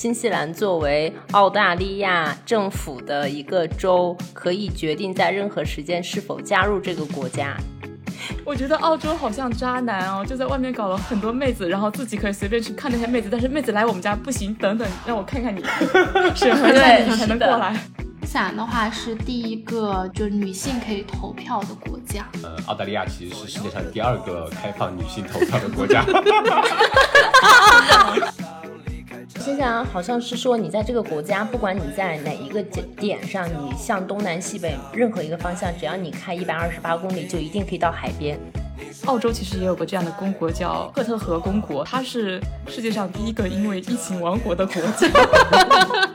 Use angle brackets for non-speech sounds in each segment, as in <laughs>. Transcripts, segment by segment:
新西兰作为澳大利亚政府的一个州，可以决定在任何时间是否加入这个国家。我觉得澳洲好像渣男哦，就在外面搞了很多妹子，然后自己可以随便去看那些妹子，但是妹子来我们家不行，等等，让我看看你，<laughs> 审核对你才能过来。新西兰的话是第一个就女性可以投票的国家。呃，澳大利亚其实是世界上第二个开放女性投票的国家。<laughs> 新西兰好像是说，你在这个国家，不管你在哪一个点点上，你向东南西北任何一个方向，只要你开一百二十八公里，就一定可以到海边。澳洲其实也有个这样的公国叫赫特河公国，它是世界上第一个因为疫情亡国的国家。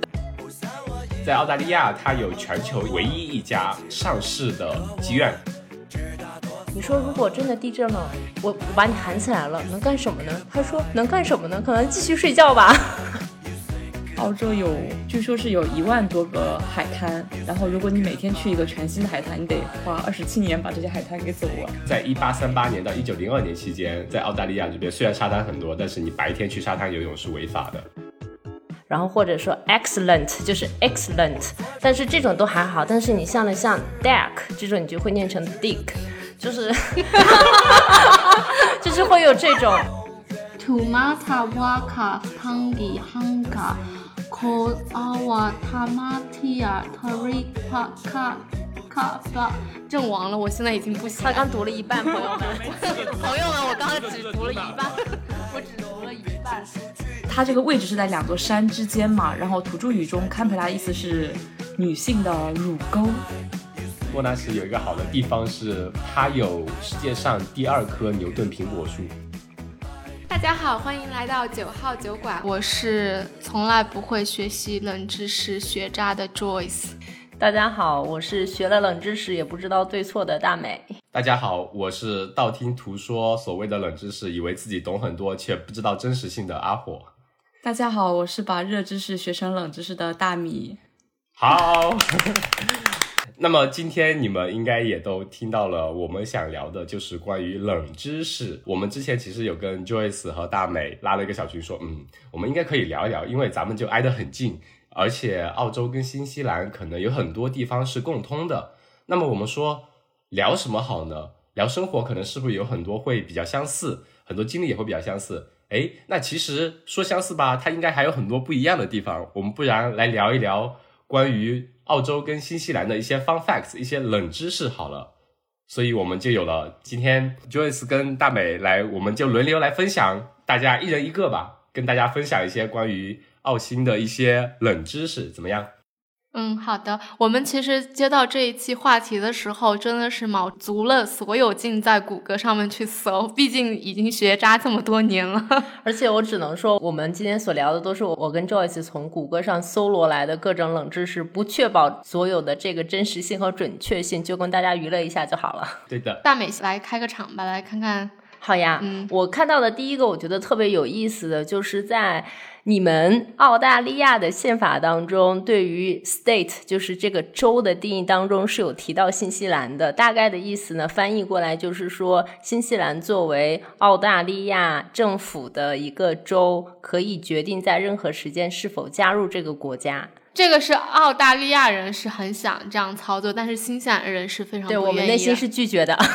<laughs> 在澳大利亚，它有全球唯一一家上市的妓院。你说如果真的地震了，我我把你喊起来了，能干什么呢？他说能干什么呢？可能继续睡觉吧。<laughs> 澳洲有，据说是有一万多个海滩，然后如果你每天去一个全新的海滩，你得花二十七年把这些海滩给走完。在一八三八年到一九零二年期间，在澳大利亚这边虽然沙滩很多，但是你白天去沙滩游泳是违法的。然后或者说 excellent 就是 excellent，但是这种都还好。但是你像了像 deck 这种，你就会念成 dick，就是 <laughs> 就是会有这种。Tumata waka pangi hanga ko awa tamatia tarika ka kaka，。阵亡了，我现在已经不行他。刚读了一半，朋友们。朋友们，我刚刚只读了一半，我只读了一半。它这个位置是在两座山之间嘛，然后土著语中堪培拉意思是女性的乳沟。莫纳什有一个好的地方是，它有世界上第二棵牛顿苹果树。大家好，欢迎来到九号酒馆，我是从来不会学习冷知识学渣的 Joyce。大家好，我是学了冷知识也不知道对错的大美。大家好，我是道听途说所谓的冷知识，以为自己懂很多却不知道真实性的阿火。大家好，我是把热知识学成冷知识的大米。好，那么今天你们应该也都听到了，我们想聊的就是关于冷知识。我们之前其实有跟 Joyce 和大美拉了一个小群，说，嗯，我们应该可以聊一聊，因为咱们就挨得很近，而且澳洲跟新西兰可能有很多地方是共通的。那么我们说聊什么好呢？聊生活可能是不是有很多会比较相似，很多经历也会比较相似。诶，那其实说相似吧，它应该还有很多不一样的地方。我们不然来聊一聊关于澳洲跟新西兰的一些 fun facts，一些冷知识好了。所以我们就有了今天 Joyce 跟大美来，我们就轮流来分享，大家一人一个吧，跟大家分享一些关于澳新的一些冷知识，怎么样？嗯，好的。我们其实接到这一期话题的时候，真的是卯足了所有劲在谷歌上面去搜，毕竟已经学渣这么多年了。<laughs> 而且我只能说，我们今天所聊的都是我跟 Joyce 从谷歌上搜罗来的各种冷知识，不确保所有的这个真实性和准确性，就供大家娱乐一下就好了。对的，大美来开个场吧，来看看。好呀，嗯我看到的第一个我觉得特别有意思的就是在你们澳大利亚的宪法当中，对于 state 就是这个州的定义当中是有提到新西兰的。大概的意思呢，翻译过来就是说，新西兰作为澳大利亚政府的一个州，可以决定在任何时间是否加入这个国家。这个是澳大利亚人是很想这样操作，但是新西兰人是非常对我们不愿意的内心是拒绝的。<laughs>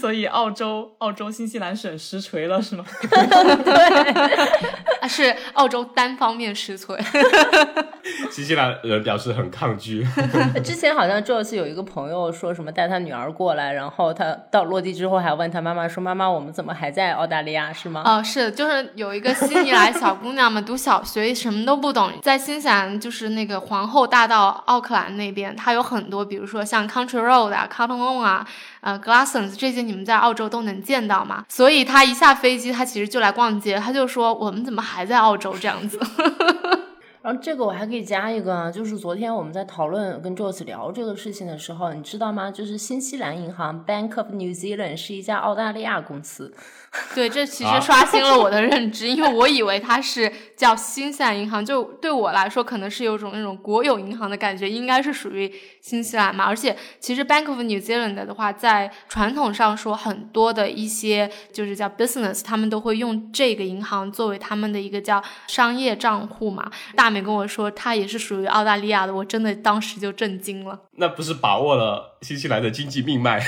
所以澳洲、澳洲、新西兰省实锤了是吗？<laughs> 啊是澳洲单方面实锤。<laughs> 新西兰人表示很抗拒。之前好像 Joyce 有一个朋友说什么带他女儿过来，然后他到落地之后还问他妈妈说：“妈妈，我们怎么还在澳大利亚？是吗？”哦，是，就是有一个悉尼来小姑娘嘛，读小学什么都不懂，在新西兰就是那个皇后大道奥克兰那边，它有很多，比如说像 Country Road 啊、Cotton On 啊、呃 Glassons 这些，你们在澳洲都能见到嘛。所以他一下飞机，他其实就来逛街，他就说我们怎么还在澳洲这样子。<laughs> 然后这个我还可以加一个啊，就是昨天我们在讨论跟 Joyce 聊这个事情的时候，你知道吗？就是新西兰银行 Bank of New Zealand 是一家澳大利亚公司。<laughs> 对，这其啊实刷新了我的认知，因为我以为它是叫新西兰银行，就对我来说可能是有种那种国有银行的感觉，应该是属于新西兰嘛。而且其实 Bank of New Zealand 的话，在传统上说，很多的一些就是叫 business，他们都会用这个银行作为他们的一个叫商业账户嘛。大美跟我说，它也是属于澳大利亚的，我真的当时就震惊了。那不是把握了新西兰的经济命脉？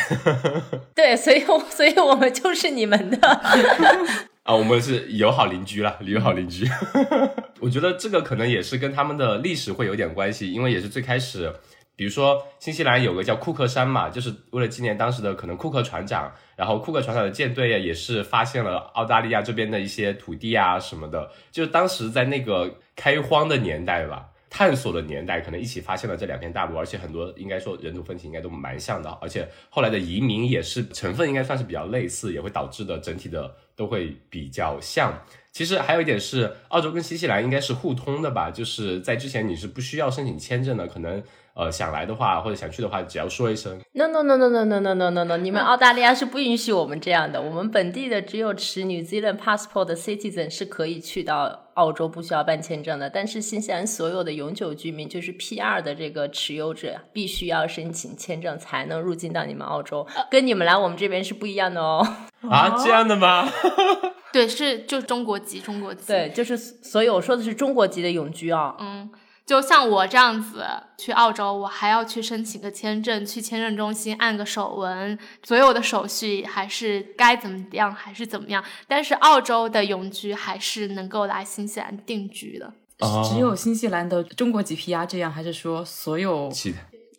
<laughs> 对，所以所以我们就是你们的 <laughs> 啊，我们是友好邻居了，友好邻居。<laughs> 我觉得这个可能也是跟他们的历史会有点关系，因为也是最开始，比如说新西兰有个叫库克山嘛，就是为了纪念当时的可能库克船长，然后库克船长的舰队也是发现了澳大利亚这边的一些土地啊什么的，就当时在那个开荒的年代吧。探索的年代可能一起发现了这两片大陆，而且很多应该说人土风情应该都蛮像的，而且后来的移民也是成分应该算是比较类似，也会导致的整体的都会比较像。其实还有一点是，澳洲跟新西兰应该是互通的吧，就是在之前你是不需要申请签证的，可能。呃，想来的话或者想去的话，只要说一声。No no no no no no no no no no，你们澳大利亚是不允许我们这样的。我们本地的只有持 New Zealand passport 的 citizen 是可以去到澳洲，不需要办签证的。但是新西兰所有的永久居民，就是 PR 的这个持有者，必须要申请签证才能入境到你们澳洲，跟你们来我们这边是不一样的哦。<laughs> 啊，这样的吗？<laughs> 对，是就中国籍，中国籍。对，就是所以我说的是中国籍的永居啊。嗯。就像我这样子去澳洲，我还要去申请个签证，去签证中心按个手纹，所有的手续还是该怎么样还是怎么样。但是澳洲的永居还是能够来新西兰定居的。只有新西兰的中国籍 PR 这样，还是说所有？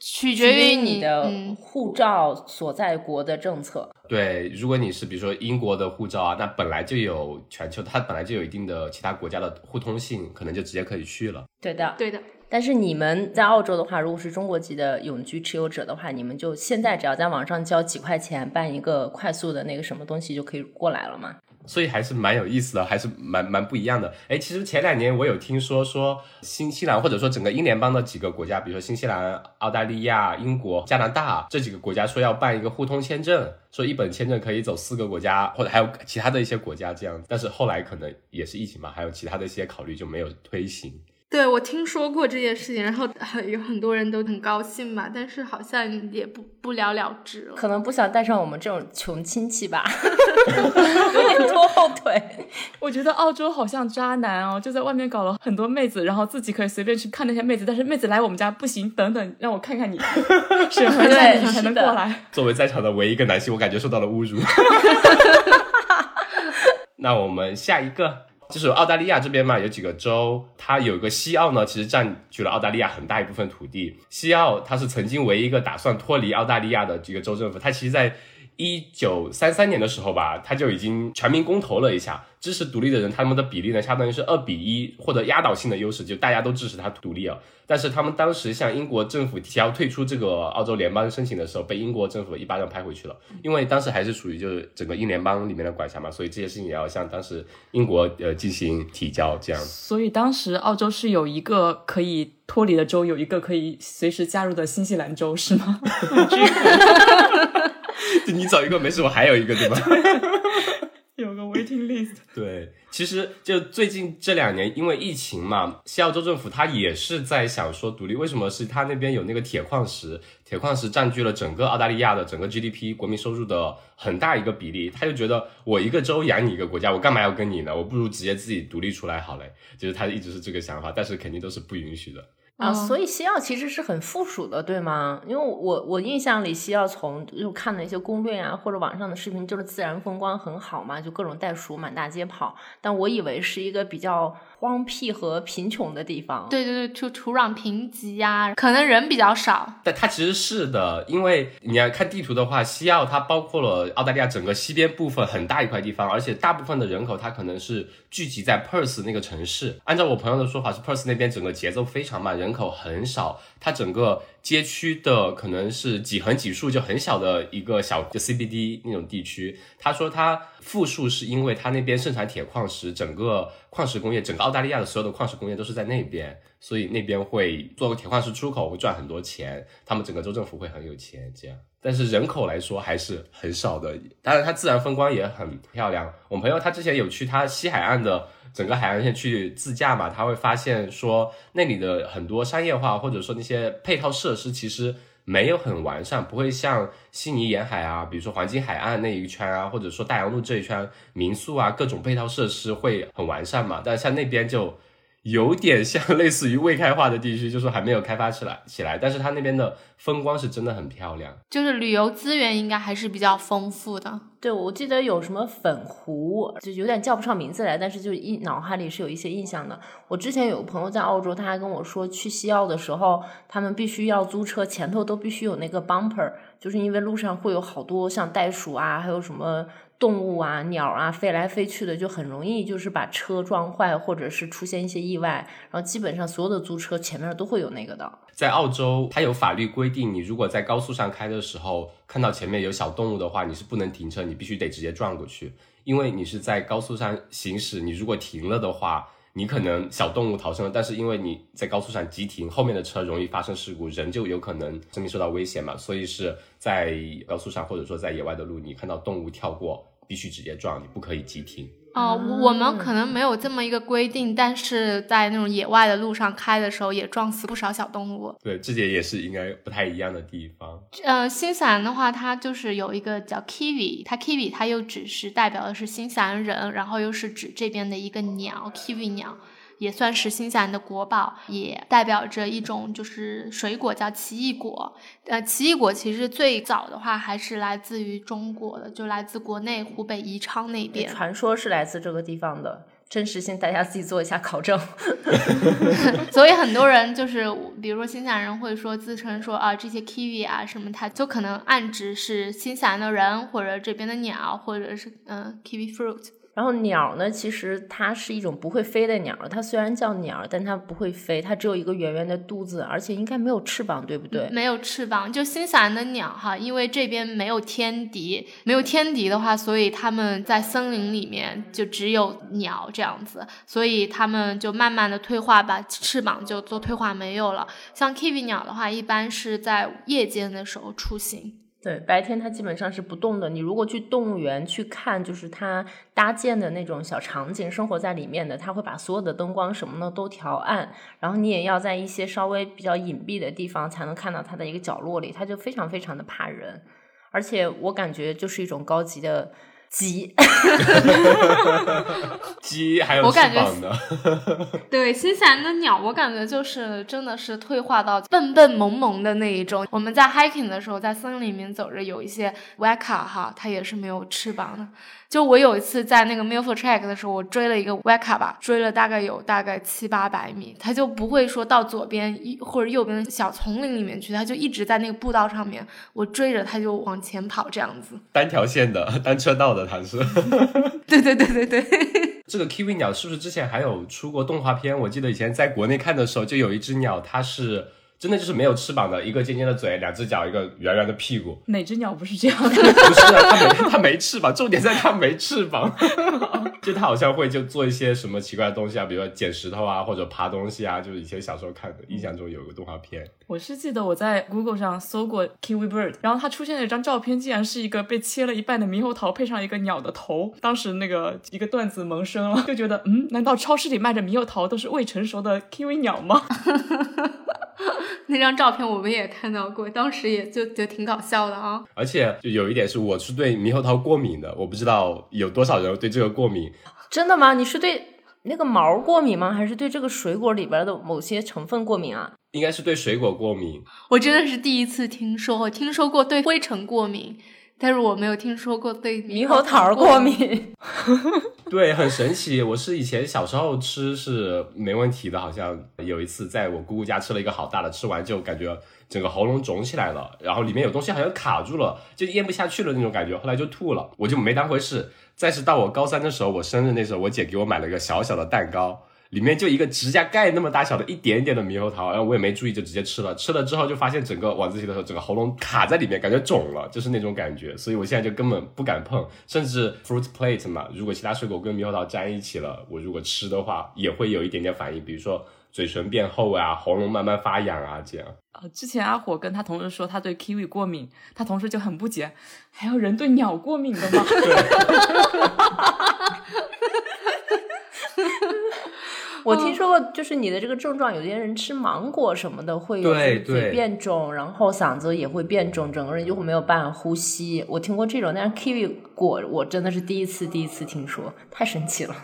取决于你的护照所在国的政策。对，如果你是比如说英国的护照啊，那本来就有全球，它本来就有一定的其他国家的互通性，可能就直接可以去了。对的，对的。但是你们在澳洲的话，如果是中国籍的永居持有者的话，你们就现在只要在网上交几块钱办一个快速的那个什么东西就可以过来了吗？所以还是蛮有意思的，还是蛮蛮不一样的。哎，其实前两年我有听说说新西兰或者说整个英联邦的几个国家，比如说新西兰、澳大利亚、英国、加拿大这几个国家说要办一个互通签证，说一本签证可以走四个国家，或者还有其他的一些国家这样。但是后来可能也是疫情嘛，还有其他的一些考虑就没有推行。对，我听说过这件事情，然后有很多人都很高兴嘛，但是好像也不不了了之了。可能不想带上我们这种穷亲戚吧，<laughs> 有点拖后腿。我觉得澳洲好像渣男哦，就在外面搞了很多妹子，然后自己可以随便去看那些妹子，但是妹子来我们家不行，等等，让我看看你，<laughs> 审核一下你才能过来。作为在场的唯一一个男性，我感觉受到了侮辱。<laughs> 那我们下一个。就是澳大利亚这边嘛，有几个州，它有一个西澳呢，其实占据了澳大利亚很大一部分土地。西澳它是曾经唯一一个打算脱离澳大利亚的这个州政府，它其实在一九三三年的时候吧，他就已经全民公投了一下。支持独立的人，他们的比例呢，相当于是二比一，获得压倒性的优势，就大家都支持他独立啊。但是他们当时向英国政府提交退出这个澳洲联邦申请的时候，被英国政府一巴掌拍回去了。因为当时还是属于就是整个英联邦里面的管辖嘛，所以这些事情也要向当时英国呃进行提交这样。所以当时澳洲是有一个可以脱离的州，有一个可以随时加入的新西兰州，是吗？<laughs> <laughs> 你找一个没事，我还有一个对吧？<laughs> 有个 waiting list。对，其实就最近这两年，因为疫情嘛，西澳洲政府他也是在想说独立。为什么？是他那边有那个铁矿石，铁矿石占据了整个澳大利亚的整个 GDP 国民收入的很大一个比例。他就觉得我一个州养你一个国家，我干嘛要跟你呢？我不如直接自己独立出来好嘞。就是他一直是这个想法，但是肯定都是不允许的。啊，所以西药其实是很附属的，对吗？因为我我印象里西药从就看的一些攻略啊，或者网上的视频，就是自然风光很好嘛，就各种袋鼠满大街跑。但我以为是一个比较。荒僻和贫穷的地方，对对对，就土壤贫瘠呀，可能人比较少。但它其实是的，因为你要看地图的话，西澳它包括了澳大利亚整个西边部分很大一块地方，而且大部分的人口它可能是聚集在 Perth 那个城市。按照我朋友的说法，是 Perth 那边整个节奏非常慢，人口很少，它整个。街区的可能是几横几竖就很小的一个小就 CBD 那种地区。他说他复数是因为他那边盛产铁矿石，整个矿石工业，整个澳大利亚的所有的矿石工业都是在那边，所以那边会做个铁矿石出口会赚很多钱，他们整个州政府会很有钱这样。但是人口来说还是很少的。当然，它自然风光也很漂亮。我朋友他之前有去他西海岸的整个海岸线去自驾嘛，他会发现说那里的很多商业化或者说那些配套设施其实没有很完善，不会像悉尼沿海啊，比如说黄金海岸那一圈啊，或者说大洋路这一圈民宿啊，各种配套设施会很完善嘛。但像那边就。有点像类似于未开化的地区，就是还没有开发起来起来，但是它那边的风光是真的很漂亮，就是旅游资源应该还是比较丰富的。对，我记得有什么粉湖，就有点叫不上名字来，但是就一脑海里是有一些印象的。我之前有个朋友在澳洲，他还跟我说，去西澳的时候，他们必须要租车，前头都必须有那个 bumper，就是因为路上会有好多像袋鼠啊，还有什么。动物啊，鸟啊，飞来飞去的，就很容易就是把车撞坏，或者是出现一些意外。然后基本上所有的租车前面都会有那个的。在澳洲，它有法律规定，你如果在高速上开的时候看到前面有小动物的话，你是不能停车，你必须得直接撞过去，因为你是在高速上行驶，你如果停了的话。你可能小动物逃生了，但是因为你在高速上急停，后面的车容易发生事故，人就有可能生命受到危险嘛。所以是在高速上或者说在野外的路，你看到动物跳过，必须直接撞，你不可以急停。哦，我们可能没有这么一个规定，但是在那种野外的路上开的时候，也撞死不少小动物。对，这点也是应该不太一样的地方。呃，新西兰的话，它就是有一个叫 Kiwi，它 Kiwi 它又只是代表的是新西兰人，然后又是指这边的一个鸟，Kiwi 鸟。也算是新西兰的国宝，也代表着一种就是水果叫奇异果。呃，奇异果其实最早的话还是来自于中国的，就来自国内湖北宜昌那边。传说是来自这个地方的，真实性大家自己做一下考证。<laughs> <laughs> 所以很多人就是，比如说新西兰人会说自称说啊，这些 kiwi 啊什么，他就可能暗指是新西兰的人或者这边的鸟，或者是嗯 kiwi fruit。然后鸟呢，其实它是一种不会飞的鸟。它虽然叫鸟，但它不会飞，它只有一个圆圆的肚子，而且应该没有翅膀，对不对？没有翅膀。就新西兰的鸟哈，因为这边没有天敌，没有天敌的话，所以它们在森林里面就只有鸟这样子，所以它们就慢慢的退化，把翅膀就做退化没有了。像 kiwi 鸟的话，一般是在夜间的时候出行。对，白天它基本上是不动的。你如果去动物园去看，就是它搭建的那种小场景，生活在里面的，它会把所有的灯光什么的都调暗，然后你也要在一些稍微比较隐蔽的地方才能看到它的一个角落里，它就非常非常的怕人，而且我感觉就是一种高级的。鸡，鸡还有翅膀的。<laughs> 对，新西兰的鸟，我感觉就是真的是退化到笨笨萌萌的那一种。我们在 hiking 的时候，在森林里面走着，有一些 waka 哈，它也是没有翅膀的。就我有一次在那个 Milford Track 的时候，我追了一个 Weka 吧，追了大概有大概七八百米，它就不会说到左边一或者右边的小丛林里面去，它就一直在那个步道上面，我追着它就往前跑这样子。单条线的单车道的它是。<laughs> 对对对对对。<laughs> 这个 Kiwi 鸟是不是之前还有出过动画片？我记得以前在国内看的时候，就有一只鸟，它是。真的就是没有翅膀的一个尖尖的嘴，两只脚，一个圆圆的屁股。哪只鸟不是这样的？<laughs> 不是啊，它没它没翅膀，重点在它没翅膀。<laughs> 就它好像会就做一些什么奇怪的东西啊，比如说捡石头啊，或者爬东西啊。就是以前小时候看的，印象中有一个动画片。我是记得我在 Google 上搜过 Kiwi Bird，然后它出现的一张照片，竟然是一个被切了一半的猕猴桃，配上一个鸟的头。当时那个一个段子萌生了，就觉得嗯，难道超市里卖的猕猴桃都是未成熟的 Kiwi 鸟吗？<laughs> <laughs> 那张照片我们也看到过，当时也就觉得挺搞笑的啊。而且就有一点是，我是对猕猴桃过敏的，我不知道有多少人对这个过敏。真的吗？你是对那个毛过敏吗？还是对这个水果里边的某些成分过敏啊？应该是对水果过敏。我真的是第一次听说，我听说过对灰尘过敏。但是我没有听说过对猕猴桃过敏，<laughs> 对，很神奇。我是以前小时候吃是没问题的，好像有一次在我姑姑家吃了一个好大的，吃完就感觉整个喉咙肿起来了，然后里面有东西好像卡住了，就咽不下去了那种感觉，后来就吐了，我就没当回事。再是到我高三的时候，我生日那时候，我姐给我买了个小小的蛋糕。里面就一个指甲盖那么大小的一点点的猕猴桃，然后我也没注意就直接吃了，吃了之后就发现整个晚自习的时候，整个喉咙卡在里面，感觉肿了，就是那种感觉，所以我现在就根本不敢碰，甚至 fruit plate 嘛，如果其他水果跟猕猴桃粘一起了，我如果吃的话，也会有一点点反应，比如说嘴唇变厚啊，喉咙慢慢发痒啊，这样。呃，之前阿火跟他同事说他对 kiwi 过敏，他同事就很不解，还有人对鸟过敏的吗？<laughs> <laughs> <laughs> 我听说过，就是你的这个症状，有些人吃芒果什么的会有对嘴对变肿，然后嗓子也会变肿，整个人就会没有办法呼吸。我听过这种，但是 kiwi 果我真的是第一次第一次听说，太神奇了。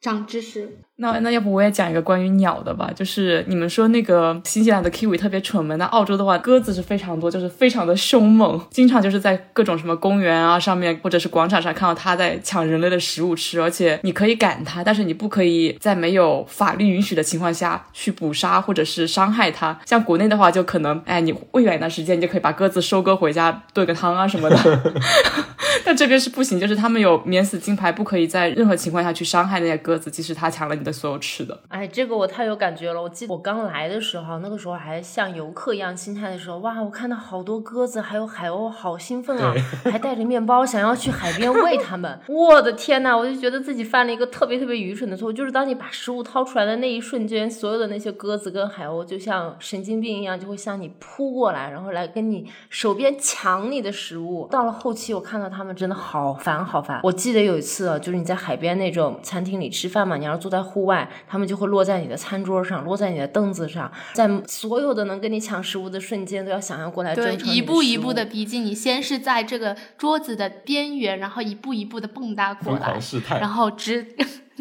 长知识。那那要不我也讲一个关于鸟的吧，就是你们说那个新西兰的 kiwi 特别蠢嘛，那澳洲的话鸽子是非常多，就是非常的凶猛，经常就是在各种什么公园啊上面或者是广场上看到它在抢人类的食物吃，而且你可以赶它，但是你不可以在没有法律允许的情况下去捕杀或者是伤害它。像国内的话，就可能哎你喂养一段时间，你就可以把鸽子收割回家炖个汤啊什么的。<laughs> 但这边是不行，就是他们有免死金牌，不可以在任何情况下去伤害那些鸽子，即使它抢了你的所有吃的。哎，这个我太有感觉了。我记得我刚来的时候，那个时候还像游客一样心态的时候，哇，我看到好多鸽子还有海鸥，好兴奋啊！还带着面包想要去海边喂它们。<laughs> 我的天呐，我就觉得自己犯了一个特别特别愚蠢的错误，就是当你把食物掏出来的那一瞬间，所有的那些鸽子跟海鸥就像神经病一样，就会向你扑过来，然后来跟你手边抢你的食物。到了后期，我看到它们真的好烦好烦。我记得有一次啊，就是你在海边那种餐厅里吃饭嘛，你要是坐在户外，他们就会落在你的餐桌上，落在你的凳子上，在所有的能跟你抢食物的瞬间，都要想要过来对一步一步的逼近你，先是在这个桌子的边缘，然后一步一步的蹦跶过来疯狂，试探然后直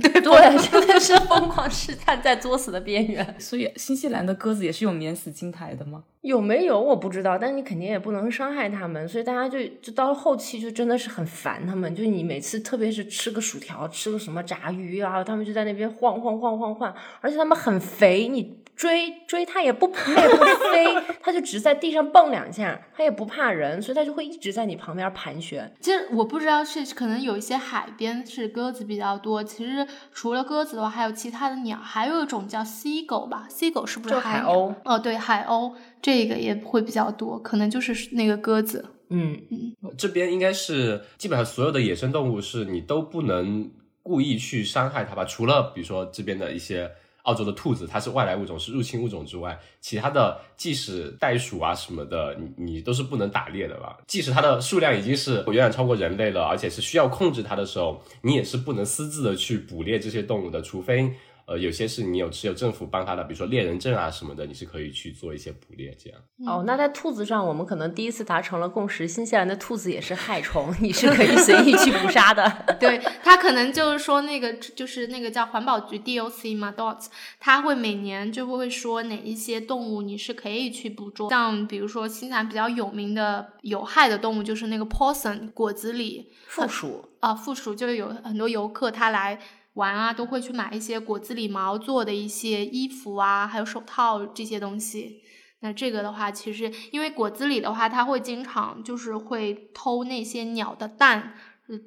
对 <laughs> 对，<laughs> 真的是疯狂试探在作死的边缘。所以新西兰的鸽子也是有免死金牌的吗？有没有我不知道，但你肯定也不能伤害它们，所以大家就就到了后期就真的是很烦它们。就你每次特别是吃个薯条，吃个什么炸鱼啊，它们就在那边晃晃晃晃晃，而且它们很肥，你追追它也不它也不飞，它就只在地上蹦两下，它也不怕人，所以它就会一直在你旁边盘旋。其实我不知道是可能有一些海边是鸽子比较多，其实除了鸽子的话，还有其他的鸟，还有一种叫犀狗吧，犀狗是不是就是海鸟鸥？哦，对，海鸥这个也会比较多，可能就是那个鸽子。嗯嗯，这边应该是基本上所有的野生动物是你都不能故意去伤害它吧，除了比如说这边的一些澳洲的兔子，它是外来物种，是入侵物种之外，其他的即使袋鼠啊什么的，你你都是不能打猎的吧？即使它的数量已经是远远超过人类了，而且是需要控制它的时候，你也是不能私自的去捕猎这些动物的，除非。呃，有些是你有持有政府颁发的，比如说猎人证啊什么的，你是可以去做一些捕猎这样。哦，那在兔子上，我们可能第一次达成了共识，新西兰的兔子也是害虫，你是可以随意去捕杀的。<laughs> 对，它可能就是说那个就是那个叫环保局 DOC 嘛，DOTS，它会每年就会说哪一些动物你是可以去捕捉，像比如说新西兰比较有名的有害的动物就是那个 p o s s o n 果子狸负鼠，啊，负鼠就是有很多游客他来。玩啊，都会去买一些果子狸毛做的一些衣服啊，还有手套这些东西。那这个的话，其实因为果子狸的话，它会经常就是会偷那些鸟的蛋，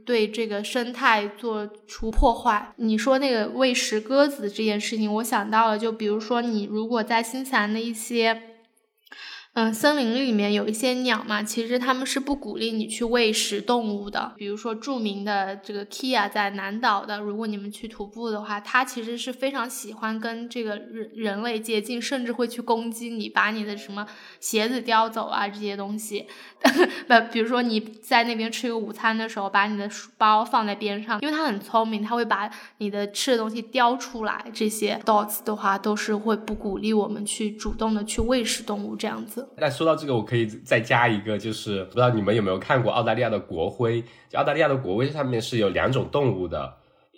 对这个生态做出破坏。你说那个喂食鸽子这件事情，我想到了，就比如说你如果在新西兰的一些。嗯，森林里面有一些鸟嘛，其实他们是不鼓励你去喂食动物的。比如说著名的这个 Kia 在南岛的，如果你们去徒步的话，它其实是非常喜欢跟这个人人类接近，甚至会去攻击你，把你的什么鞋子叼走啊这些东西。<laughs> 不，比如说你在那边吃个午餐的时候，把你的书包放在边上，因为它很聪明，它会把你的吃的东西叼出来。这些 dogs 的话，都是会不鼓励我们去主动的去喂食动物这样子。那说到这个，我可以再加一个，就是不知道你们有没有看过澳大利亚的国徽？就澳大利亚的国徽上面是有两种动物的，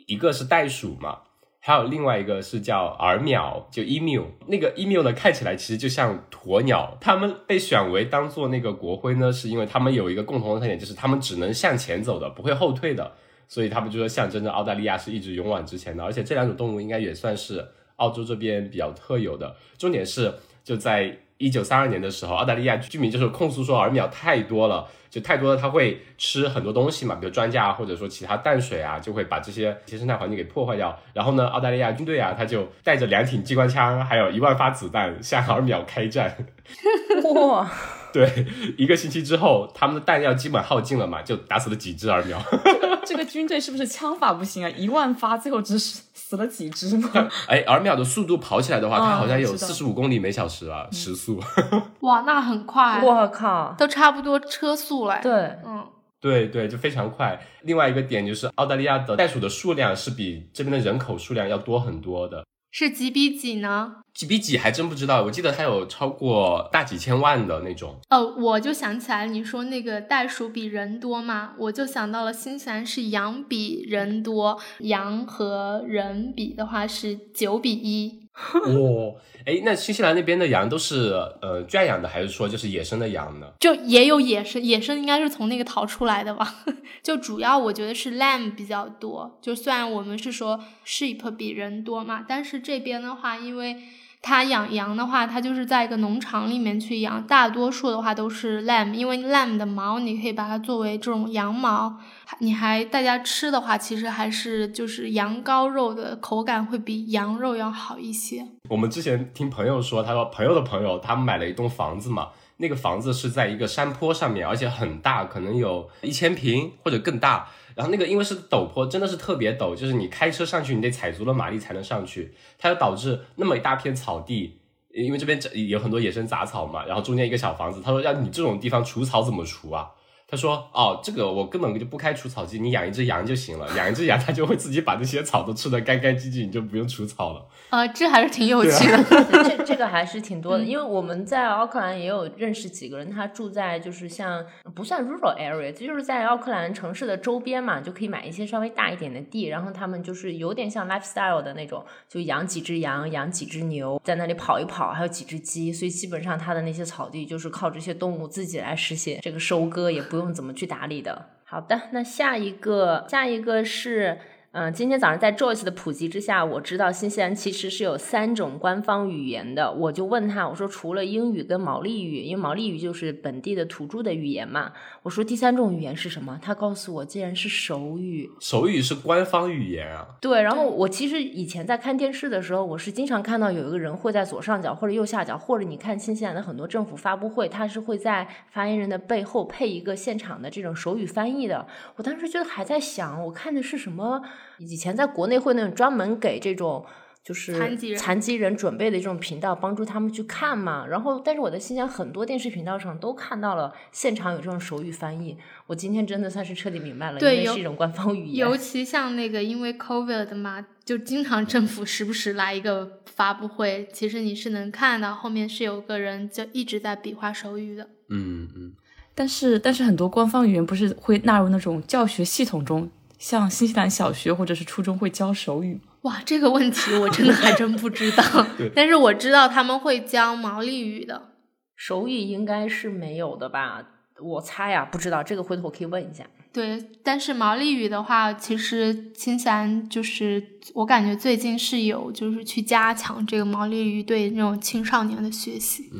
一个是袋鼠嘛，还有另外一个是叫耳鸟，就 emu。那个 emu 呢，看起来其实就像鸵鸟。它们被选为当做那个国徽呢，是因为它们有一个共同的特点，就是它们只能向前走的，不会后退的。所以他们就说象征着澳大利亚是一直勇往直前的。而且这两种动物应该也算是澳洲这边比较特有的。重点是就在一九三二年的时候，澳大利亚居民就是控诉说鸸鹋太多了，就太多了，它会吃很多东西嘛，比如庄稼啊，或者说其他淡水啊，就会把这些一些生态环境给破坏掉。然后呢，澳大利亚军队啊，他就带着两挺机关枪，还有一万发子弹向鸸鹋开战。<laughs> 哇，对，一个星期之后，他们的弹药基本耗尽了嘛，就打死了几只鸸鹋。这个军队是不是枪法不行啊？一万发，最后只死死了几只吗？<laughs> 哎，耳秒的速度跑起来的话，它啊好像有四十五公里每小时啊，时速。<laughs> 哇，那很快，我靠，都差不多车速了。，对，嗯，对对，就非常快。另外一个点就是，澳大利亚的袋鼠的数量是比这边的人口数量要多很多的。是几比几呢？几比几还真不知道，我记得它有超过大几千万的那种。哦，我就想起来，你说那个袋鼠比人多嘛，我就想到了新西兰是羊比人多，羊和人比的话是九比一。<laughs> 哦，哎，那新西兰那边的羊都是呃圈养的，还是说就是野生的羊呢？就也有野生，野生应该是从那个逃出来的吧？<laughs> 就主要我觉得是 lamb 比较多。就虽然我们是说 sheep 比人多嘛，但是这边的话，因为它养羊的话，它就是在一个农场里面去养，大多数的话都是 lamb，因为 lamb 的毛你可以把它作为这种羊毛，你还大家吃的话，其实还是就是羊羔肉的口感会比羊肉要好一些。我们之前听朋友说，他说朋友的朋友他们买了一栋房子嘛，那个房子是在一个山坡上面，而且很大，可能有一千平或者更大。然后那个因为是陡坡，真的是特别陡，就是你开车上去，你得踩足了马力才能上去。它就导致那么一大片草地，因为这边有很多野生杂草嘛，然后中间一个小房子。他说要你这种地方除草怎么除啊？他说哦，这个我根本就不开除草机，你养一只羊就行了，养一只羊它就会自己把这些草都吃得干干净净，你就不用除草了。啊，这还是挺有趣的。<laughs> 这这个还是挺多的，因为我们在奥克兰也有认识几个人，他住在就是像不算 rural area，这就是在奥克兰城市的周边嘛，就可以买一些稍微大一点的地，然后他们就是有点像 lifestyle 的那种，就养几只羊，养几只牛，在那里跑一跑，还有几只鸡，所以基本上他的那些草地就是靠这些动物自己来实现这个收割，也不不用怎么去打理的。好的，那下一个，下一个是。嗯，今天早上在 Joyce 的普及之下，我知道新西兰其实是有三种官方语言的。我就问他，我说除了英语跟毛利语，因为毛利语就是本地的土著的语言嘛，我说第三种语言是什么？他告诉我，竟然是手语。手语是官方语言啊。对，然后我其实以前在看电视的时候，我是经常看到有一个人会在左上角或者右下角，或者你看新西兰的很多政府发布会，他是会在发言人的背后配一个现场的这种手语翻译的。我当时就还在想，我看的是什么？以前在国内会那种专门给这种就是残疾人残疾人准备的这种频道，帮助他们去看嘛。然后，但是我在新疆很多电视频道上都看到了现场有这种手语翻译。我今天真的算是彻底明白了，对有因为是一种官方语言。尤其像那个因为 COVID 的嘛，就经常政府时不时来一个发布会，其实你是能看到后面是有个人就一直在比划手语的。嗯嗯，但是但是很多官方语言不是会纳入那种教学系统中，像新西兰小学或者是初中会教手语吗。哇，这个问题我真的还真不知道 <laughs> 对，但是我知道他们会教毛利语的。手语应该是没有的吧？我猜呀、不知道这个，回头我可以问一下。对，但是毛利语的话，其实新西兰就是我感觉最近是有就是去加强这个毛利语对那种青少年的学习。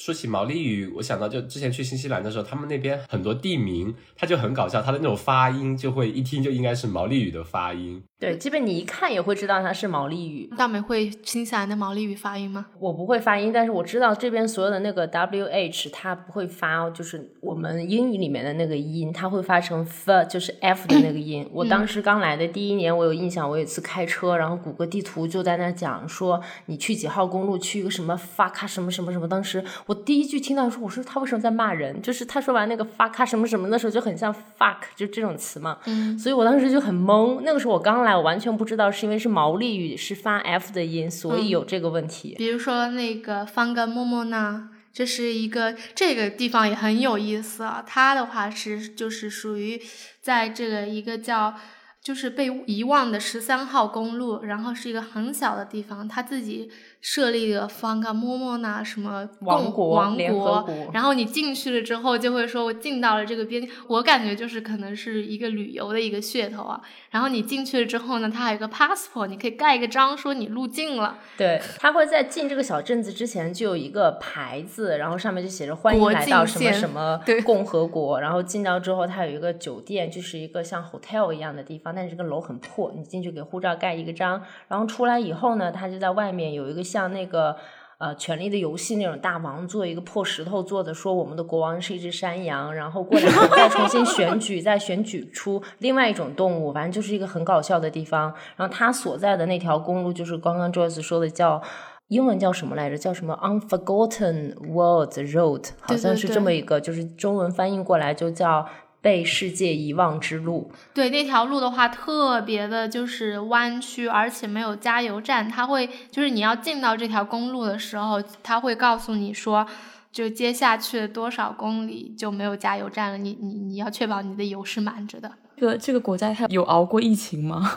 说起毛利语，我想到就之前去新西兰的时候，他们那边很多地名，它就很搞笑，它的那种发音就会一听就应该是毛利语的发音。对，基本你一看也会知道它是毛利语。大美会新西兰的毛利语发音吗？我不会发音，但是我知道这边所有的那个 W H 它不会发，就是我们英语里面的那个音，它会发成 f，就是 F 的那个音。我当时刚来的第一年，我有印象，我有一次开车，然后谷歌地图就在那讲说你去几号公路，去一个什么 fuck 什么什么什么。当时我第一句听到说，我说他为什么在骂人？就是他说完那个 fuck 什么什么的时候，就很像 fuck 就这种词嘛。嗯，所以我当时就很懵。那个时候我刚来，我完全不知道是因为是毛利语是发 F 的音，所以有这个问题。比如说那个方格莫莫呢，这是一个这个地方也很有意思啊。它的话是就是属于在这个一个叫就是被遗忘的十三号公路，然后是一个很小的地方，他自己设立了方嘎莫莫那什么王国王国然后你进去了之后，就会说我进到了这个边境，我感觉就是可能是一个旅游的一个噱头啊。然后你进去了之后呢，它还有一个 passport，你可以盖一个章说你入境了。对，他会在进这个小镇子之前就有一个牌子，然后上面就写着欢迎来到什么什么共和国。然后进到之后，它有一个酒店，就是一个像 hotel 一样的地方，但是这个楼很破，你进去给护照盖一个章，然后出来以后呢，他就在外面有一个像那个。呃，权力的游戏那种大王做一个破石头做的，说我们的国王是一只山羊，然后过两年再重新选举，再选举出另外一种动物，反正就是一个很搞笑的地方。然后他所在的那条公路，就是刚刚 Joyce 说的叫。英文叫什么来着？叫什么 Unforgotten World Road，好像是这么一个，就是中文翻译过来就叫被世界遗忘之路。对那条路的话，特别的就是弯曲，而且没有加油站。它会就是你要进到这条公路的时候，它会告诉你说，就接下去多少公里就没有加油站了。你你你要确保你的油是满着的。这个这个国家它有熬过疫情吗？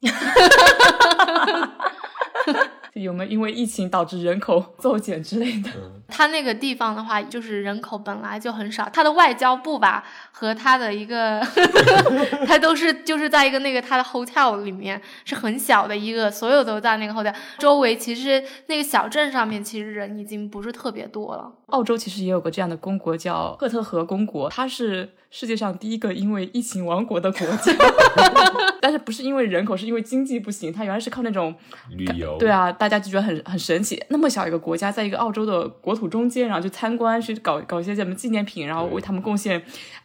<laughs> 有没有因为疫情导致人口骤减之类的？它那个地方的话，就是人口本来就很少，它的外交部吧和它的一个，<laughs> 它都是就是在一个那个它的 hotel 里面是很小的一个，所有都在那个 hotel 周围。其实那个小镇上面其实人已经不是特别多了。澳洲其实也有个这样的公国叫赫特河公国，它是世界上第一个因为疫情亡国的国家，<laughs> 但是不是因为人口，是因为经济不行，它原来是靠那种旅游，对啊，大家就觉得很很神奇，那么小一个国家，在一个澳洲的国土中间，然后去参观，去搞搞一些什么纪念品，然后为他们贡献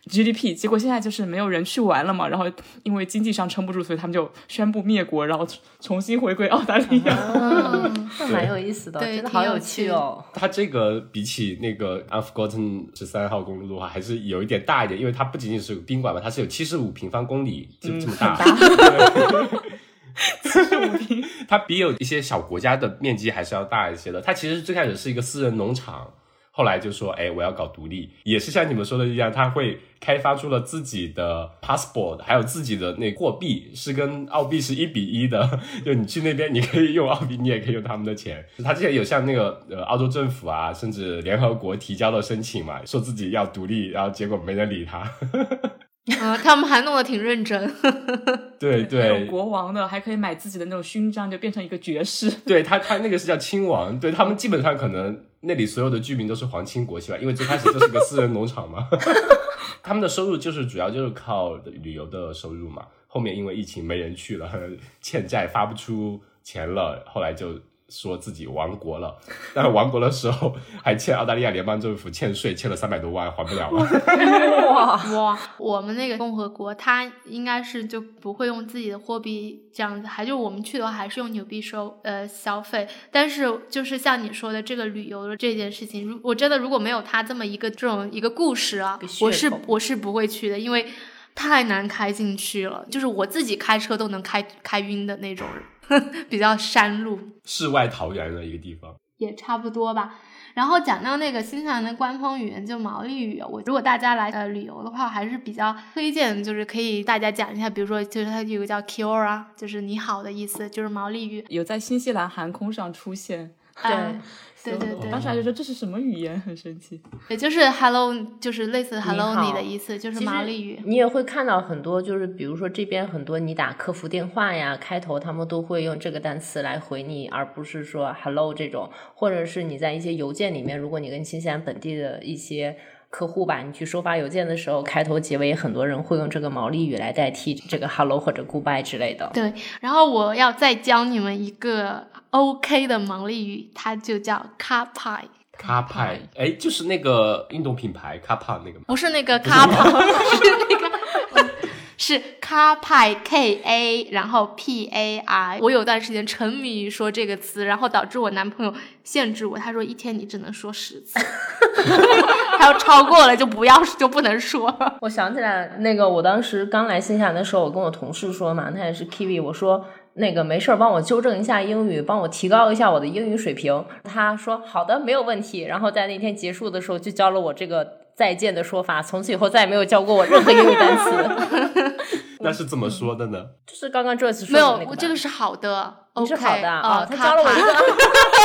GDP。结果现在就是没有人去玩了嘛，然后因为经济上撑不住，所以他们就宣布灭国，然后重新回归澳大利亚。嗯，<laughs> 那蛮有意思的，对真的好有趣趣哦。它这个比起那个 Unforgotten 十三号公路的话，还是有一点大一点，因为它不仅仅是有宾馆嘛，它是有七十五平方公里，这这么大。<laughs> 七十五平，它比有一些小国家的面积还是要大一些的。它其实最开始是一个私人农场，后来就说，哎，我要搞独立，也是像你们说的一样，他会开发出了自己的 passport，还有自己的那货币是跟澳币是一比一的，<laughs> 就你去那边你可以用澳币，你也可以用他们的钱。他之前有向那个呃澳洲政府啊，甚至联合国提交了申请嘛，说自己要独立，然后结果没人理他。嗯，<laughs> <laughs> 他们还弄得挺认真。对有对国王的还可以买自己的那种勋章，就变成一个爵士。对，他他那个是叫亲王，对他们基本上可能那里所有的居民都是皇亲国戚吧，因为最开始就是个私人农场嘛，<laughs> 他们的收入就是主要就是靠旅游的收入嘛。后面因为疫情没人去了，欠债发不出钱了，后来就说自己亡国了。<laughs> 但是亡国的时候 <laughs> 还欠澳大利亚联邦政府欠税，欠了三百多万，还不了了。<laughs> 哇，我们那个共和国，它应该是就不会用自己的货币这样子，还就我们去的话还是用纽币收呃消费。但是就是像你说的这个旅游的这件事情，如我真的如果没有他这么一个这种一个故事啊我是我是不会去的，因为太难开进去了，就是我自己开车都能开开晕的那种人，<laughs> 比较山路。世外桃源的一个地方。也差不多吧。然后讲到那个新西兰的官方语言就毛利语，我如果大家来呃旅游的话，还是比较推荐，就是可以大家讲一下，比如说就是它有个叫 Kia，就是你好的意思，就是毛利语。有在新西兰航空上出现。嗯 <laughs> 对对对我当时还觉得这是什么语言，很神奇。也就是 Hello，就是类似 Hello 你的意思，就是其实毛利语。你也会看到很多，就是比如说这边很多你打客服电话呀，开头他们都会用这个单词来回你，而不是说 hello 这种，或者是你在一些邮件里面，如果你跟新西兰本地的一些客户吧，你去收发邮件的时候，开头结尾很多人会用这个毛利语来代替这个 hello 或者 goodbye 之类的。对，然后我要再教你们一个 OK 的毛利语，它就叫 Ka Pai。卡派，哎，就是那个运动品牌卡帕那个吗？不是那个卡帕，是那个是卡派 K A，然后 P A I。我有段时间沉迷于说这个词，然后导致我男朋友限制我，他说一天你只能说十次，<laughs> 他要超过了就不要就不能说。我想起来了，那个我当时刚来新西兰的时候，我跟我同事说嘛，他也是 Kiwi，我说那个没事儿，帮我纠正一下英语，帮我提高一下我的英语水平。他说好的，没有问题。然后在那天结束的时候，就教了我这个再见的说法，从此以后再也没有教过我任何英语单词。<laughs> 那是怎么说的呢？就是刚刚 Joyce 说没有的那个，吧这个是好的，你是好的啊，呃他教了我一个，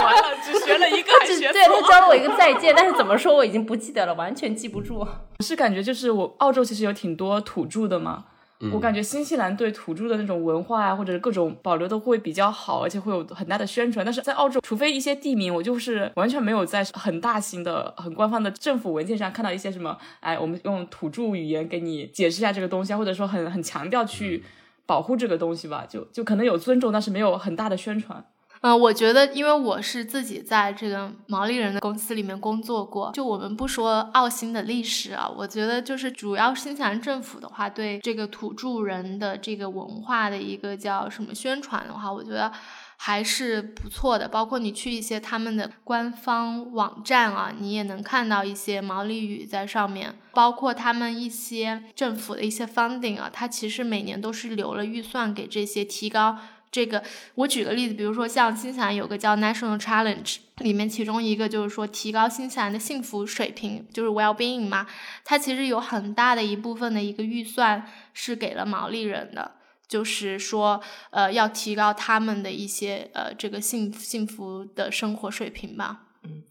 完了，<laughs> 只学了一个，还只学对他教了我一个再见，但是怎么说我已经不记得了，完全记不住。是感觉就是我澳洲其实有挺多土著的嘛，嗯我感觉新西兰对土著的那种文化啊，或者各种保留都会比较好，而且会有很大的宣传。但是在澳洲，除非一些地名，我就是完全没有在很大型的、很官方的政府文件上看到一些什么，哎，我们用土著语言给你解释一下这个东西啊，或者说很很强调去保护这个东西吧，就就可能有尊重，但是没有很大的宣传。嗯，我觉得，因为我是自己在这个毛利人的公司里面工作过，就我们不说澳新的历史啊，我觉得就是主要新西兰政府的话，对这个土著人的这个文化的一个叫什么宣传的话，我觉得还是不错的。包括你去一些他们的官方网站啊，你也能看到一些毛利语在上面，包括他们一些政府的一些 funding 啊，它其实每年都是留了预算给这些提高。这个，我举个例子，比如说像新西兰有个叫 National Challenge，里面其中一个就是说提高新西兰的幸福水平，就是 well-being 嘛，它其实有很大的一部分的一个预算是给了毛利人的，就是说，呃，要提高他们的一些呃这个幸幸福的生活水平吧。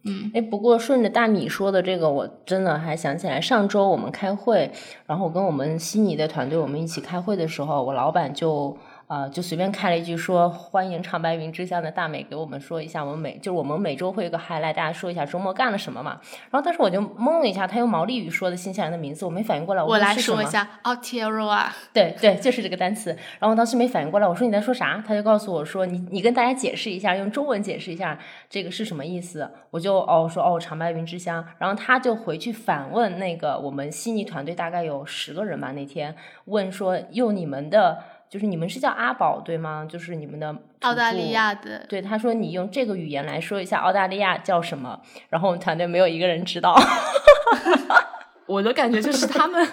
嗯哎，不过顺着大米说的这个，我真的还想起来，上周我们开会，然后我跟我们悉尼的团队我们一起开会的时候，我老板就。呃，就随便开了一句说，欢迎长白云之乡的大美给我们说一下，我们每就是我们每周会有个 highlight，大家说一下周末干了什么嘛。然后当时我就懵了一下，他用毛利语说的新西兰的名字，我没反应过来，我来说一下 Aotearoa，对对，就是这个单词。然后我当时没反应过来，我说你在说啥？他就告诉我说你你跟大家解释一下，用中文解释一下这个是什么意思。我就哦说哦长白云之乡，然后他就回去反问那个我们悉尼团队大概有十个人吧，那天问说用你们的就是你们是叫阿宝对吗？就是你们的澳大利亚的对，他说你用这个语言来说一下澳大利亚叫什么，然后我们团队没有一个人知道。<laughs> 我的感觉就是他们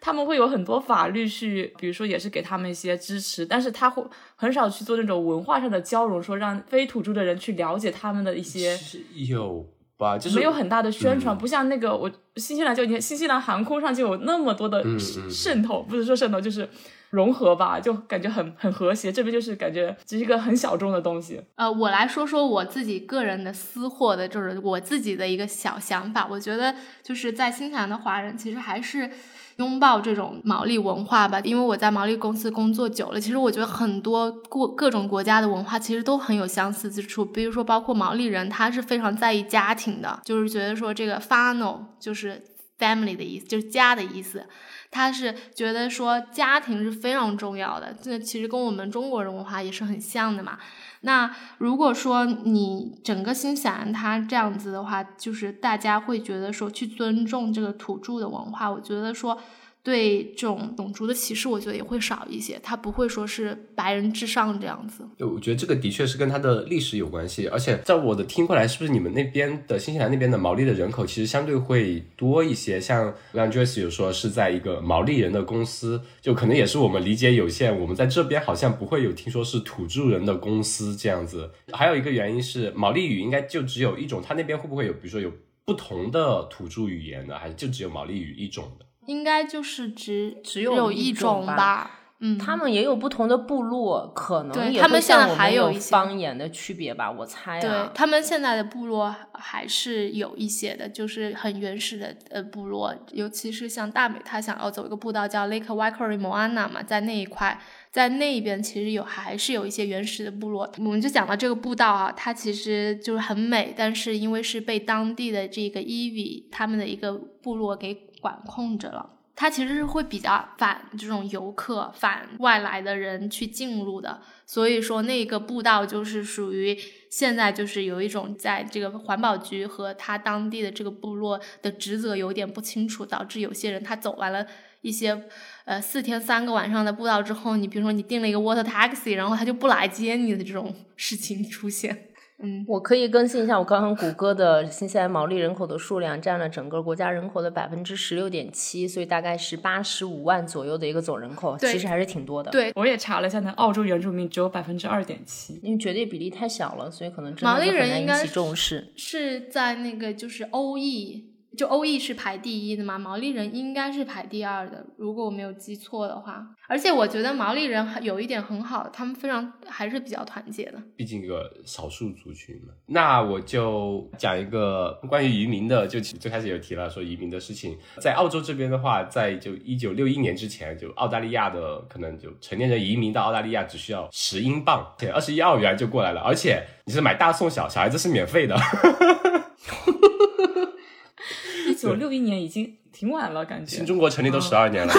他们会有很多法律去，比如说也是给他们一些支持，但是他会很少去做那种文化上的交融，说让非土著的人去了解他们的一些。有吧？就是没有很大的宣传，嗯不像那个我新西兰就你看新西兰航空上就有那么多的渗透，不是说渗透，就是融合吧，就感觉很很和谐。这边就是感觉这是一个很小众的东西。呃，我来说说我自己个人的私货的，就是我自己的一个小想法。我觉得就是在新西兰的华人其实还是拥抱这种毛利文化吧，因为我在毛利公司工作久了，其实我觉得很多各各种国家的文化其实都很有相似之处。比如说，包括毛利人，他是非常在意家庭的，就是觉得说这个 “fano” 就是 family 的意思，就是家的意思。他是觉得说家庭是非常重要的，这其实跟我们中国人文化也是很像的嘛。那如果说你整个新西兰它这样子的话，就是大家会觉得说去尊重这个土著的文化，我觉得说对这种种族的歧视，我觉得也会少一些，它不会说是白人至上这样子。对，我觉得这个的确是跟它的历史有关系，而且在我的听过来，是不是你们那边的新西兰那边的毛利的人口其实相对会多一些？像让 Joyce 有说是在一个毛利人的公司，就可能也是我们理解有限，我们在这边好像不会有听说是土著人的公司这样子。还有一个原因是毛利语应该就只有一种，它那边会不会有，比如说有不同的土著语言呢，还是就只有毛利语一种的？应该就是只只有有一种种吧嗯，他们也有不同的部落，可能也会他们现在像我们有还有一些方言的区别吧，我猜对啊。他们现在的部落还是有一些的，就是很原始的呃部落，尤其是像大美，他想要走一个步道叫 Lake Waikari Moana 嘛，在那一块，在那一边其实有还是有一些原始的部落。我们就讲到这个步道啊，它其实就是很美，但是因为是被当地的这个伊比他们的一个部落给管控着了。它其实是会比较反这种游客、反外来的人去进入的，所以说那个步道就是属于现在就是有一种在这个环保局和他当地的这个部落的职责有点不清楚，导致有些人他走完了一些呃四天三个晚上的步道之后，你比如说你订了一个 water taxi，然后他就不来接你的这种事情出现。嗯，我可以更新一下我刚刚谷歌的新西兰毛利人口的数量，占了整个国家人口的百分之十六点七，所以大概是八十五万左右的一个总人口，对其实还是挺多的。，对，我也查了一下，那澳洲原住民只有百分之二点七。因为绝对比例太小了，所以可能真毛利的很难引起人应该是重视。是在那个就是欧裔就欧裔是排第一的嘛，毛利人应该是排第二的，如果我没有记错的话。而且我觉得毛利人有一点很好，他们非常还是比较团结的。毕竟一个少数族群嘛。那我就讲一个关于移民的，就最开始有提了说移民的事情，在澳洲这边的话，在就一九六一年之前，就澳大利亚的可能就成年人移民到澳大利亚只需要十英镑，且二十一澳元就过来了，而且你是买大送小，小孩子是免费的。<laughs> 一九六一年已经挺晚了，感觉。新中国成立都十二年了，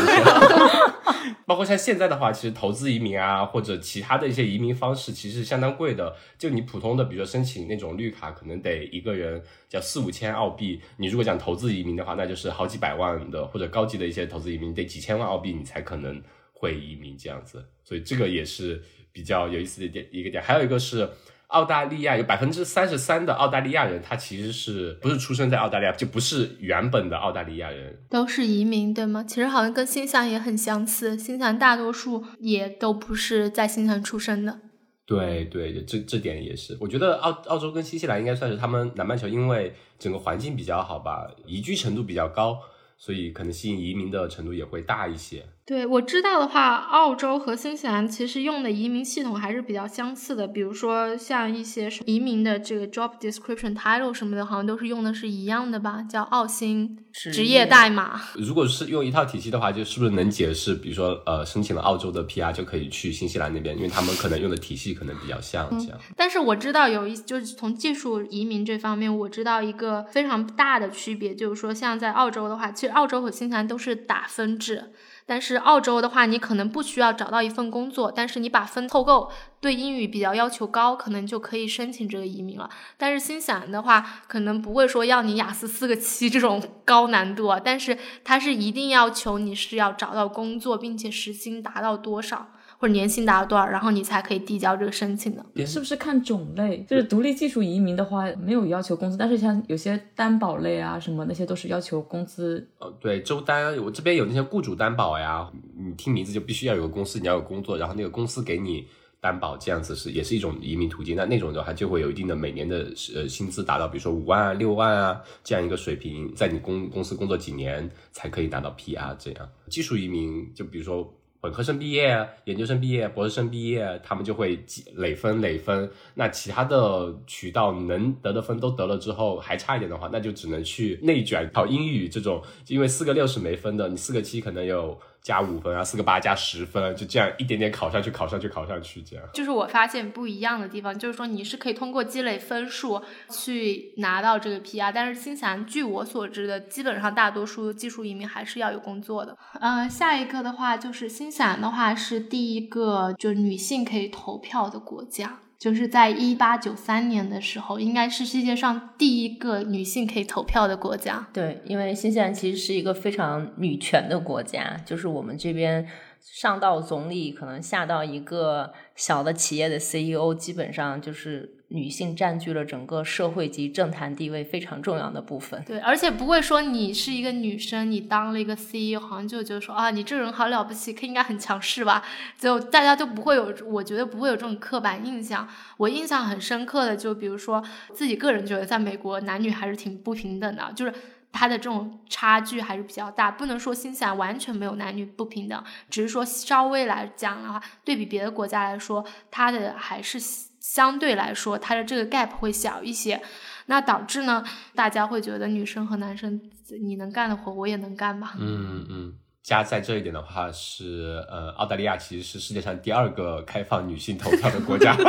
<laughs> <laughs> 包括像现在的话，其实投资移民啊，或者其他的一些移民方式，其实相当贵的。就你普通的，比如说申请那种绿卡，可能得一个人叫四五千澳币。你如果讲投资移民的话，那就是好几百万的，或者高级的一些投资移民得几千万澳币，你才可能会移民这样子。所以这个也是比较有意思的一点一个点。还有一个是。澳大利亚有百分之三十三的澳大利亚人，他其实是不是出生在澳大利亚，就不是原本的澳大利亚人，都是移民，对吗？其实好像跟新西兰也很相似，新西兰大多数也都不是在新西兰出生的。对对，这这点也是，我觉得澳澳洲跟新西兰应该算是他们南半球，因为整个环境比较好吧，宜居程度比较高，所以可能吸引移民的程度也会大一些。对我知道的话，澳洲和新西兰其实用的移民系统还是比较相似的。比如说像一些移民的这个 job description title 什么的，好像都是用的是一样的吧？叫澳新职业代码。如果是用一套体系的话，就是不是能解释？比如说呃，申请了澳洲的 PR 就可以去新西兰那边，因为他们可能用的体系可能比较像这样。但是我知道有一就是从技术移民这方面，我知道一个非常大的区别，就是说像在澳洲的话，其实澳洲和新西兰都是打分制。但是澳洲的话，你可能不需要找到一份工作，但是你把分凑够，对英语比较要求高，可能就可以申请这个移民了。但是新西兰的话，可能不会说要你雅思四个七这种 <laughs> 高难度，啊但是它是一定要求你是要找到工作，并且时薪达到多少。或者年薪达到多少，然后你才可以递交这个申请的？是不是看种类？就是独立技术移民的话，没有要求工资，但是像有些担保类啊什么那些都是要求工资。呃，对，周单，我这边有那些雇主担保呀，你听名字就必须要有个公司，你要有工作，然后那个公司给你担保，这样子是也是一种移民途径。那那种的话就会有一定的每年的呃薪资达到，比如说五万啊、六万啊这样一个水平，在你公公司工作几年才可以拿到 PR 这样。技术移民就比如说。本科生毕业、研究生毕业、博士生毕业，他们就会积累分累分。那其他的渠道能得的分都得了之后，还差一点的话，那就只能去内卷考英语这种，因为四个六是没分的，你四个七可能有。加五分啊，四个八加十分，就这样一点点考上去，考上去，考上去，这样。就是我发现不一样的地方，就是说你是可以通过积累分数去拿到这个 PR，但是新西兰据我所知的，基本上大多数技术移民还是要有工作的。嗯，下一个的话就是新西兰的话是第一个就女性可以投票的国家。就是在一八九三年的时候，应该是世界上第一个女性可以投票的国家。对，因为新西兰其实是一个非常女权的国家，就是我们这边。上到总理，可能下到一个小的企业的 CEO，基本上就是女性占据了整个社会及政坛地位非常重要的部分。对，而且不会说你是一个女生，你当了一个 CEO，好像就觉得说啊，你这人好了不起，应该很强势吧？就大家都不会有，我觉得不会有这种刻板印象。我印象很深刻的，就比如说自己个人觉得，在美国男女还是挺不平等的，就是。它的这种差距还是比较大，不能说新西兰完全没有男女不平等，只是说稍微来讲的话，对比别的国家来说，它的还是相对来说它的这个 gap 会小一些，那导致呢，大家会觉得女生和男生你能干的活我也能干吧？嗯嗯，加在这一点的话是，呃，澳大利亚其实是世界上第二个开放女性投票的国家，<laughs> 真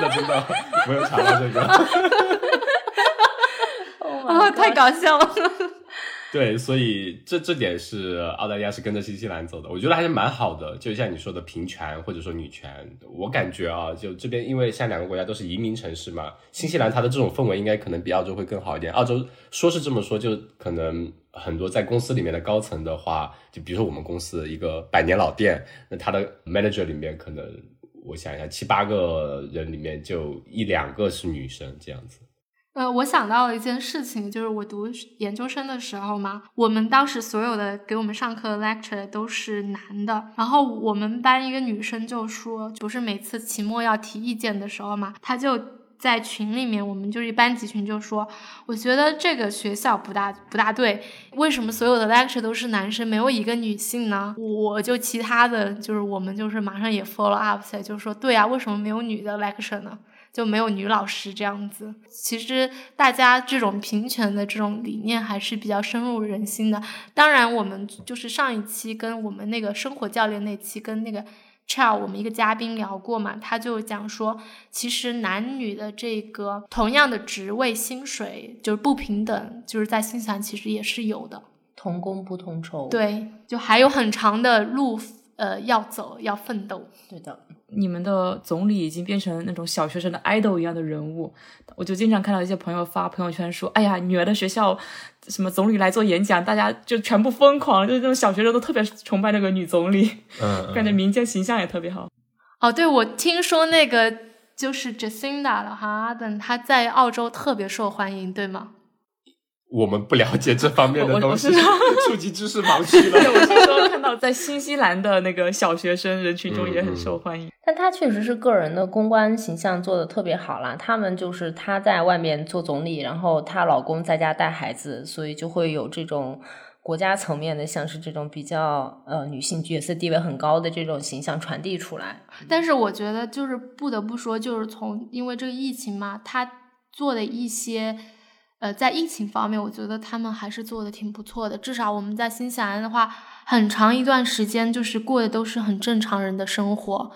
的真的，没有查到这个。啊，太搞笑了！对，所以这这点是澳大利亚是跟着新西兰走的，我觉得还是蛮好的。就像你说的平权或者说女权，我感觉啊，就这边因为像两个国家都是移民城市嘛，新西兰它的这种氛围应该可能比澳洲会更好一点。澳洲说是这么说，就可能很多在公司里面的高层的话，就比如说我们公司一个百年老店，那他的 manager 里面可能我想一下，七八个人里面就一两个是女生这样子。呃，我想到了一件事情，就是我读研究生的时候嘛，我们当时所有的给我们上课的 lecture 都是男的，然后我们班一个女生就说，不是每次期末要提意见的时候嘛，她就在群里面，我们就是班级群就说，我觉得这个学校不大不大对，为什么所有的 lecture 都是男生，没有一个女性呢？我就其他的就是我们就是马上也 follow up 起来，就说对啊，为什么没有女的 lecture 呢？就没有女老师这样子。其实大家这种平权的这种理念还是比较深入人心的。当然，我们就是上一期跟我们那个生活教练那期跟那个 Chow 我们一个嘉宾聊过嘛，他就讲说，其实男女的这个同样的职位薪水就是不平等，就是在新西兰其实也是有的。同工不同酬。对，就还有很长的路呃要走，要奋斗。对的。你们的总理已经变成那种小学生的 idol 一样的人物，我就经常看到一些朋友发朋友圈说：“哎呀，女儿的学校什么总理来做演讲，大家就全部疯狂，就是那种小学生都特别崇拜那个女总理，嗯，<laughs> 感觉民间形象也特别好。”哦，对，我听说那个就是 Jacinda 了哈登，她在澳洲特别受欢迎，对吗？我们不了解这方面的 <laughs> 东西，触及知识盲区了。对，我是说看到在新西兰的那个小学生人群中也很受欢迎。但他确实是个人的公关形象做的特别好啦。他们就是她在外面做总理，然后她老公在家带孩子，所以就会有这种国家层面的，像是这种比较呃女性角色地位很高的这种形象传递出来。但是我觉得就是不得不说，就是从因为这个疫情嘛，她做的一些。呃，在疫情方面，我觉得他们还是做的挺不错的。至少我们在新西兰的话，很长一段时间就是过的都是很正常人的生活。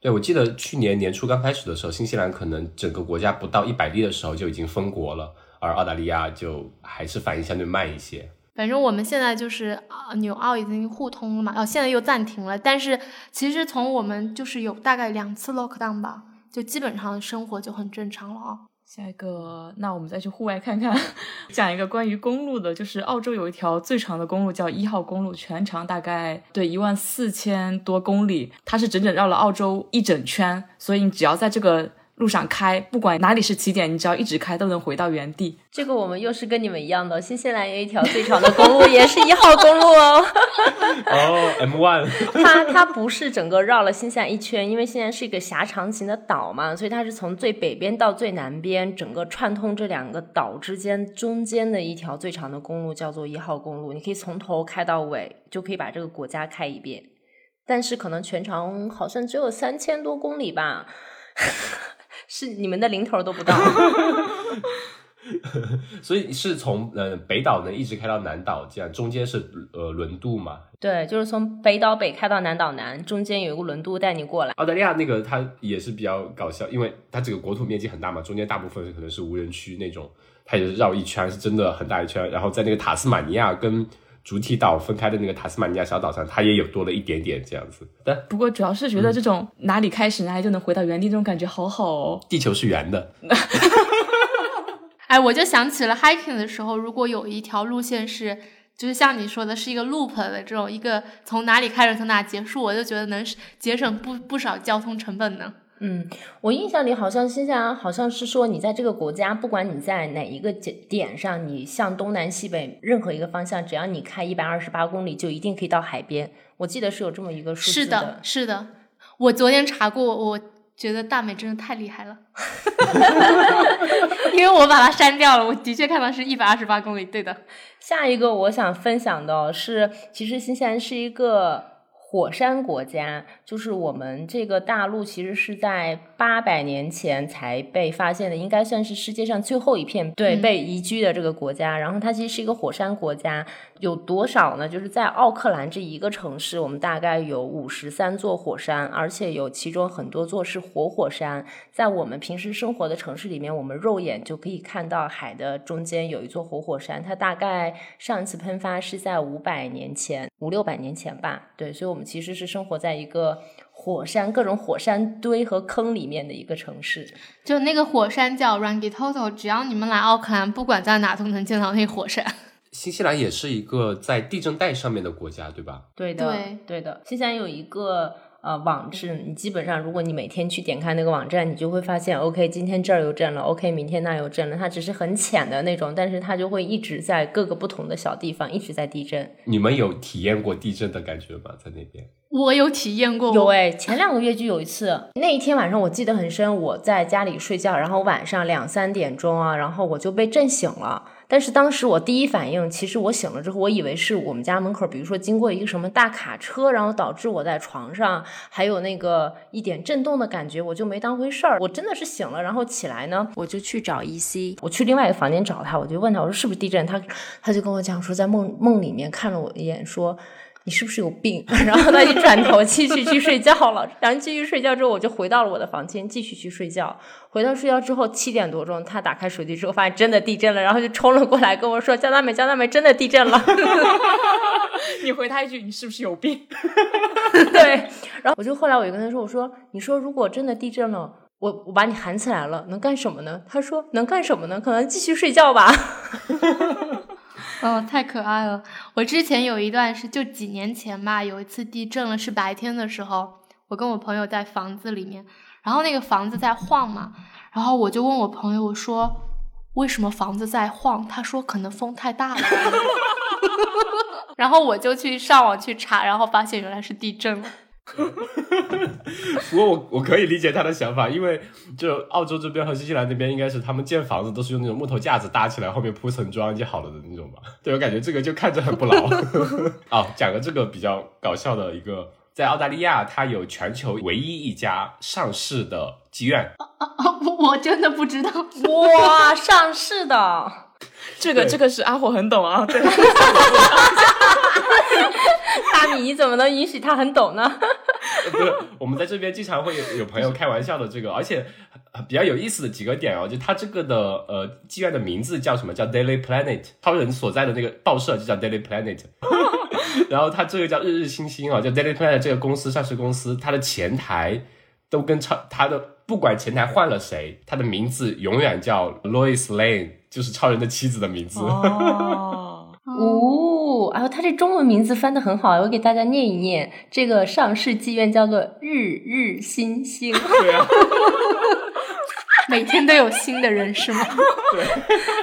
对，我记得去年年初刚开始的时候，新西兰可能整个国家不到一百例的时候就已经封国了，而澳大利亚就还是反应相对慢一些。反正我们现在就是啊，纽澳已经互通了嘛，哦，现在又暂停了。但是其实从我们就是有大概两次 lockdown 吧，就基本上生活就很正常了啊。下一个，那我们再去户外看看，<laughs> 讲一个关于公路的，就是澳洲有一条最长的公路叫一号公路，全长大概对一万四千多公里，它是整整绕了澳洲一整圈，所以你只要在这个。路上开，不管哪里是起点，你只要一直开，都能回到原地。这个我们又是跟你们一样的，新西兰有一条最长的公路，也是一号公路哦。<laughs> 哦，M one。<laughs> 它它不是整个绕了新西兰一圈，因为现在是一个狭长型的岛嘛，所以它是从最北边到最南边，整个串通这两个岛之间中间的一条最长的公路叫做一号公路。你可以从头开到尾，就可以把这个国家开一遍。但是可能全长好像只有三千多公里吧。是你们的零头都不到，<laughs> 所以是从呃北岛呢一直开到南岛，这样中间是呃轮渡嘛？对，就是从北岛北开到南岛南，中间有一个轮渡带你过来。澳大利亚那个它也是比较搞笑，因为它这个国土面积很大嘛，中间大部分可能是无人区那种，它也是绕一圈，是真的很大一圈。然后在那个塔斯马尼亚跟。主体岛分开的那个塔斯马尼亚小岛上，它也有多了一点点这样子。但不过主要是觉得这种哪里开始哪里就能回到原地，这种感觉好好哦。地球是圆的。<laughs> 哎，我就想起了 hiking 的时候，如果有一条路线是，就是像你说的是一个 loop 的这种，一个从哪里开始从哪结束，我就觉得能节省不不少交通成本呢。嗯，我印象里好像新西兰好像是说，你在这个国家，不管你在哪一个点点上，你向东南西北任何一个方向，只要你开一百二十八公里，就一定可以到海边。我记得是有这么一个数字的。是的，是的。我昨天查过，我觉得大美真的太厉害了，<laughs> 因为我把它删掉了。我的确看到是一百二十八公里，对的。下一个我想分享的是，其实新西兰是一个。火山国家就是我们这个大陆，其实是在八百年前才被发现的，应该算是世界上最后一片对被移居的这个国家。然后它其实是一个火山国家。有多少呢？就是在奥克兰这一个城市，我们大概有五十三座火山，而且有其中很多座是活火山。在我们平时生活的城市里面，我们肉眼就可以看到海的中间有一座活火山。它大概上一次喷发是在五百年前，五六百年前吧。对，所以我们其实是生活在一个火山、各种火山堆和坑里面的一个城市。就那个火山叫 Rangitoto，只要你们来奥克兰，不管在哪都能见到那火山。新西兰也是一个在地震带上面的国家，对吧？对的，对的。新西兰有一个呃网志，你基本上如果你每天去点开那个网站，你就会发现，OK，今天这儿有震了，OK，明天那又震了，它只是很浅的那种，但是它就会一直在各个不同的小地方一直在地震。你们有体验过地震的感觉吗？在那边？我有体验过，有哎，前两个月就有一次，那一天晚上我记得很深，我在家里睡觉，然后晚上两三点钟啊，然后我就被震醒了。但是当时我第一反应，其实我醒了之后，我以为是我们家门口，比如说经过一个什么大卡车，然后导致我在床上还有那个一点震动的感觉，我就没当回事儿。我真的是醒了，然后起来呢，我就去找 EC，我去另外一个房间找他，我就问他，我说是不是地震？他他就跟我讲说，在梦梦里面看了我一眼，说。你是不是有病？<laughs> 然后他一转头继续去睡觉了。然后继续睡觉之后，我就回到了我的房间，继续去睡觉。回到睡觉之后，七点多钟，他打开手机之后，发现真的地震了，然后就冲了过来跟我说：“江大美，江大美，真的地震了。<laughs> ”你回他一句：“你是不是有病？”对。然后我就后来我就跟他说：“我说，你说如果真的地震了，我我把你喊起来了，能干什么呢？”他说：“能干什么呢？可能继续睡觉吧。<laughs> ” <laughs> 哦，太可爱了！我之前有一段是就几年前吧，有一次地震了，是白天的时候，我跟我朋友在房子里面，然后那个房子在晃嘛，然后我就问我朋友，说为什么房子在晃？他说可能风太大了，<laughs> 然后我就去上网去查，然后发现原来是地震了。<laughs> 不过我我可以理解他的想法，因为就澳洲这边和新西兰那边，应该是他们建房子都是用那种木头架子搭起来，后面铺层砖就好了的那种吧。对我感觉这个就看着很不牢。<laughs> 哦，讲个这个比较搞笑的一个，在澳大利亚，它有全球唯一一家上市的妓院。啊啊我真的不知道，哇，上市的，<laughs> 这个这个是阿火很懂啊，对。<laughs> 大米，你怎么能允许他很懂呢？不是，我们在这边经常会有有朋友开玩笑的这个，而且比较有意思的几个点哦，就他这个的呃妓院的名字叫什么？叫 Daily Planet，超人所在的那个报社就叫 Daily Planet，<laughs> 然后他这个叫日日星星啊，叫 Daily Planet 这个公司上市公司，它的前台都跟超他的不管前台换了谁，他的名字永远叫 Lois Lane，就是超人的妻子的名字。哦。<laughs> 然后他这中文名字翻的很好，我给大家念一念。这个上市妓院叫做日日新星，对啊，<laughs> 每天都有新的人是吗？<laughs> 对，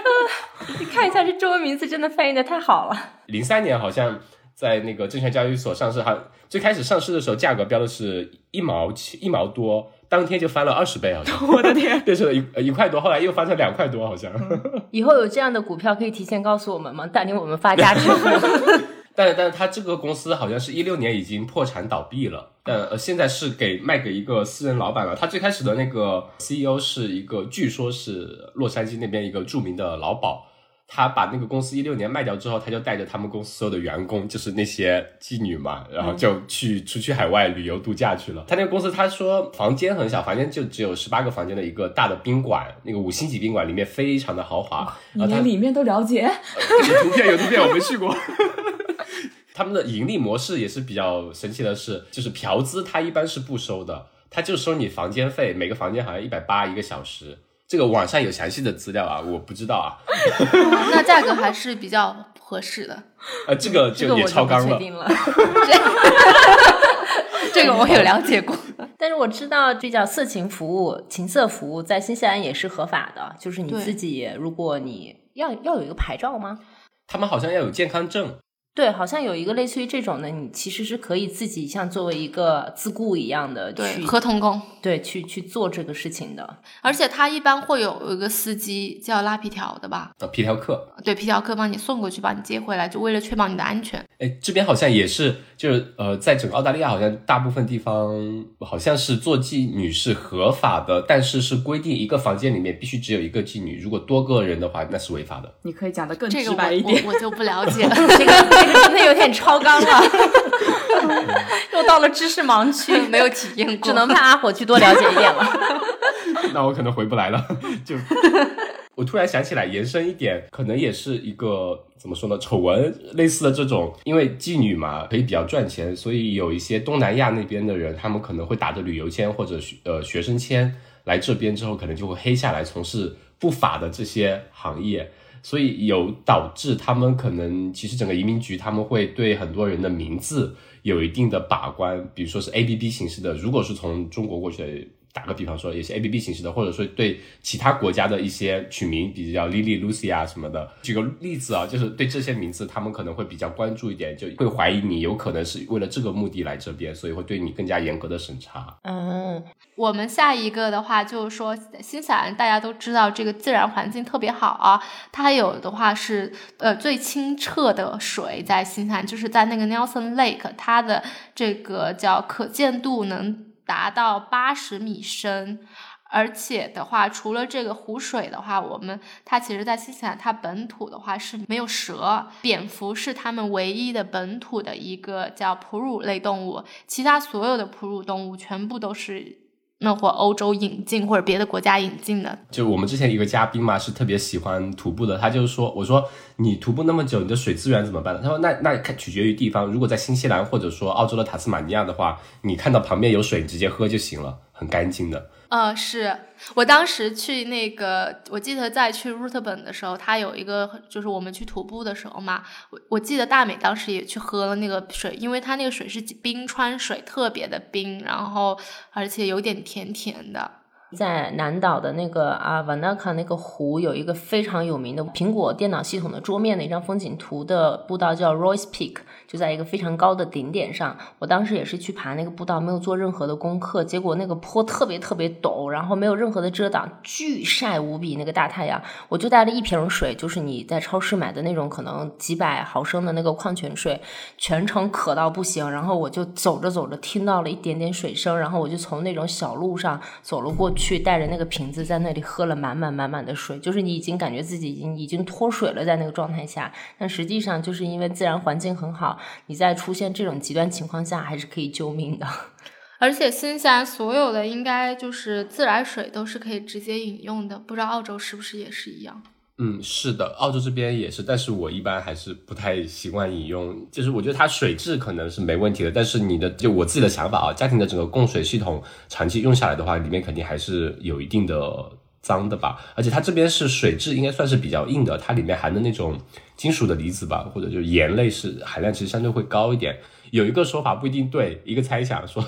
<laughs> 你看一下这中文名字，真的翻译的太好了。零三年好像在那个证券交易所上市，哈，最开始上市的时候价格标的是一毛七一毛多。当天就翻了二十倍，好像 <laughs> 我的天，变成了一一块多，后来又翻成两块多，好像。以后有这样的股票可以提前告诉我们吗？带领我们发家致富。<laughs> <laughs> 但但是他这个公司好像是一六年已经破产倒闭了，但呃现在是给卖给一个私人老板了。他最开始的那个 CEO 是一个，据说是洛杉矶那边一个著名的老鸨。他把那个公司一六年卖掉之后，他就带着他们公司所有的员工，就是那些妓女嘛，然后就去出去海外旅游度假去了。他那个公司，他说房间很小，房间就只有十八个房间的一个大的宾馆，那个五星级宾馆里面非常的豪华。你连里面都了解？有图片，有图片，我没去过。<laughs> 他们的盈利模式也是比较神奇的是，就是嫖资他一般是不收的，他就收你房间费，每个房间好像一百八一个小时。这个网上有详细的资料啊，我不知道啊。<laughs> 那价格还是比较合适的。呃，这个就也超纲了。这个我有了解过，<laughs> 但是我知道这叫色情服务、情色服务，在新西兰也是合法的。就是你自己，如果你要要有一个牌照吗？他们好像要有健康证。对，好像有一个类似于这种的，你其实是可以自己像作为一个自雇一样的去合同工，对，去去做这个事情的。而且他一般会有一个司机叫拉皮条的吧？皮条客，对，皮条客帮你送过去，把你接回来，就为了确保你的安全。哎，这边好像也是，就是呃，在整个澳大利亚，好像大部分地方好像是做妓女是合法的，但是是规定一个房间里面必须只有一个妓女，如果多个人的话，那是违法的。你可以讲的更直白一点，我就不了解了，<laughs> 这个。真的有点超纲了，<laughs> 又到了知识盲区，没有体验过，只能派阿火去多了解一点了。那我可能回不来了。就我突然想起来，延伸一点，可能也是一个怎么说呢？丑闻类似的这种，因为妓女嘛，可以比较赚钱，所以有一些东南亚那边的人，他们可能会打着旅游签或者呃学生签来这边之后，可能就会黑下来从事不法的这些行业。所以有导致他们可能其实整个移民局他们会对很多人的名字有一定的把关，比如说是 A B B 形式的，如果是从中国过去的。打个比方说，也是 A B B 形式的，或者说对其他国家的一些取名，比如叫 Lily、Lucy 啊什么的。举个例子啊，就是对这些名字，他们可能会比较关注一点，就会怀疑你有可能是为了这个目的来这边，所以会对你更加严格的审查。嗯，我们下一个的话就是说，新西兰大家都知道这个自然环境特别好啊，它有的话是呃最清澈的水在新西兰，就是在那个 Nelson Lake，它的这个叫可见度能。达到八十米深，而且的话，除了这个湖水的话，我们它其实，在新西兰它本土的话是没有蛇，蝙蝠是它们唯一的本土的一个叫哺乳类动物，其他所有的哺乳动物全部都是。那或欧洲引进或者别的国家引进的，就我们之前一个嘉宾嘛，是特别喜欢徒步的。他就是说，我说你徒步那么久，你的水资源怎么办呢？他说那那看取决于地方。如果在新西兰或者说澳洲的塔斯马尼亚的话，你看到旁边有水，你直接喝就行了，很干净的。呃，是我当时去那个，我记得在去鹿特本的时候，他有一个，就是我们去徒步的时候嘛，我我记得大美当时也去喝了那个水，因为它那个水是冰川水，特别的冰，然后而且有点甜甜的。在南岛的那个啊瓦纳卡那个湖，有一个非常有名的苹果电脑系统的桌面的一张风景图的步道，叫 Royce Peak，就在一个非常高的顶点上。我当时也是去爬那个步道，没有做任何的功课，结果那个坡特别特别陡，然后没有任何的遮挡，巨晒无比，那个大太阳。我就带了一瓶水，就是你在超市买的那种可能几百毫升的那个矿泉水，全程渴到不行。然后我就走着走着，听到了一点点水声，然后我就从那种小路上走了过。去带着那个瓶子在那里喝了满满满满的水，就是你已经感觉自己已经已经脱水了，在那个状态下，但实际上就是因为自然环境很好，你在出现这种极端情况下还是可以救命的。<laughs> 而且新西兰所有的应该就是自来水都是可以直接饮用的，不知道澳洲是不是也是一样。嗯，是的，澳洲这边也是，但是我一般还是不太习惯饮用。就是我觉得它水质可能是没问题的，但是你的就我自己的想法啊，家庭的整个供水系统长期用下来的话，里面肯定还是有一定的脏的吧。而且它这边是水质应该算是比较硬的，它里面含的那种金属的离子吧，或者就盐类是含量其实相对会高一点。有一个说法不一定对，一个猜想说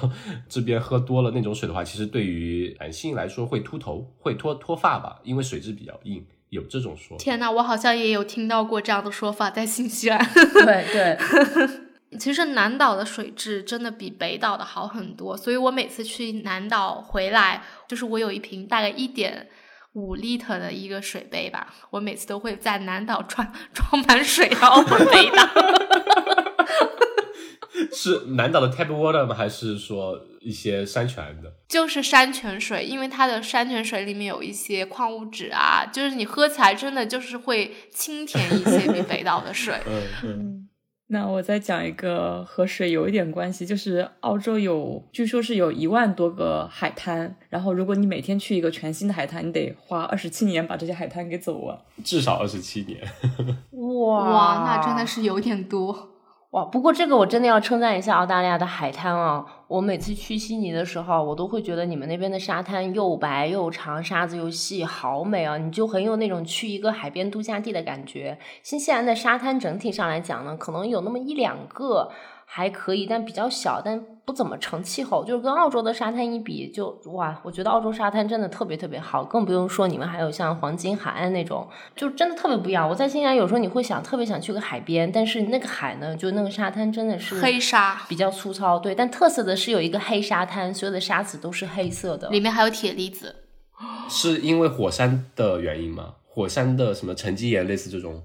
这边喝多了那种水的话，其实对于男性来说会秃头，会脱脱发吧，因为水质比较硬。有这种说？天呐，我好像也有听到过这样的说法，在新西兰。对 <laughs> 对，<laughs> 其实南岛的水质真的比北岛的好很多，所以我每次去南岛回来，就是我有一瓶大概一点五 liter 的一个水杯吧，我每次都会在南岛装 <laughs> 装满水，然后回北岛。<laughs> 是南岛的 tap water 吗？还是说一些山泉的？就是山泉水，因为它的山泉水里面有一些矿物质啊，就是你喝起来真的就是会清甜一些，比北岛的水。<laughs> 嗯嗯。那我再讲一个和水有一点关系，就是澳洲有，据说是有一万多个海滩，然后如果你每天去一个全新的海滩，你得花二十七年把这些海滩给走完，至少二十七年。<laughs> 哇，那真的是有点多。哇，不过这个我真的要称赞一下澳大利亚的海滩啊！我每次去悉尼的时候，我都会觉得你们那边的沙滩又白又长，沙子又细，好美啊！你就很有那种去一个海边度假地的感觉。新西兰的沙滩整体上来讲呢，可能有那么一两个。还可以，但比较小，但不怎么成气候。就是跟澳洲的沙滩一比，就哇，我觉得澳洲沙滩真的特别特别好，更不用说你们还有像黄金海岸那种，就真的特别不一样。我在新西兰有时候你会想特别想去个海边，但是那个海呢，就那个沙滩真的是黑沙，比较粗糙。对，但特色的是有一个黑沙滩，所有的沙子都是黑色的，里面还有铁离子。是因为火山的原因吗？火山的什么沉积岩类似这种？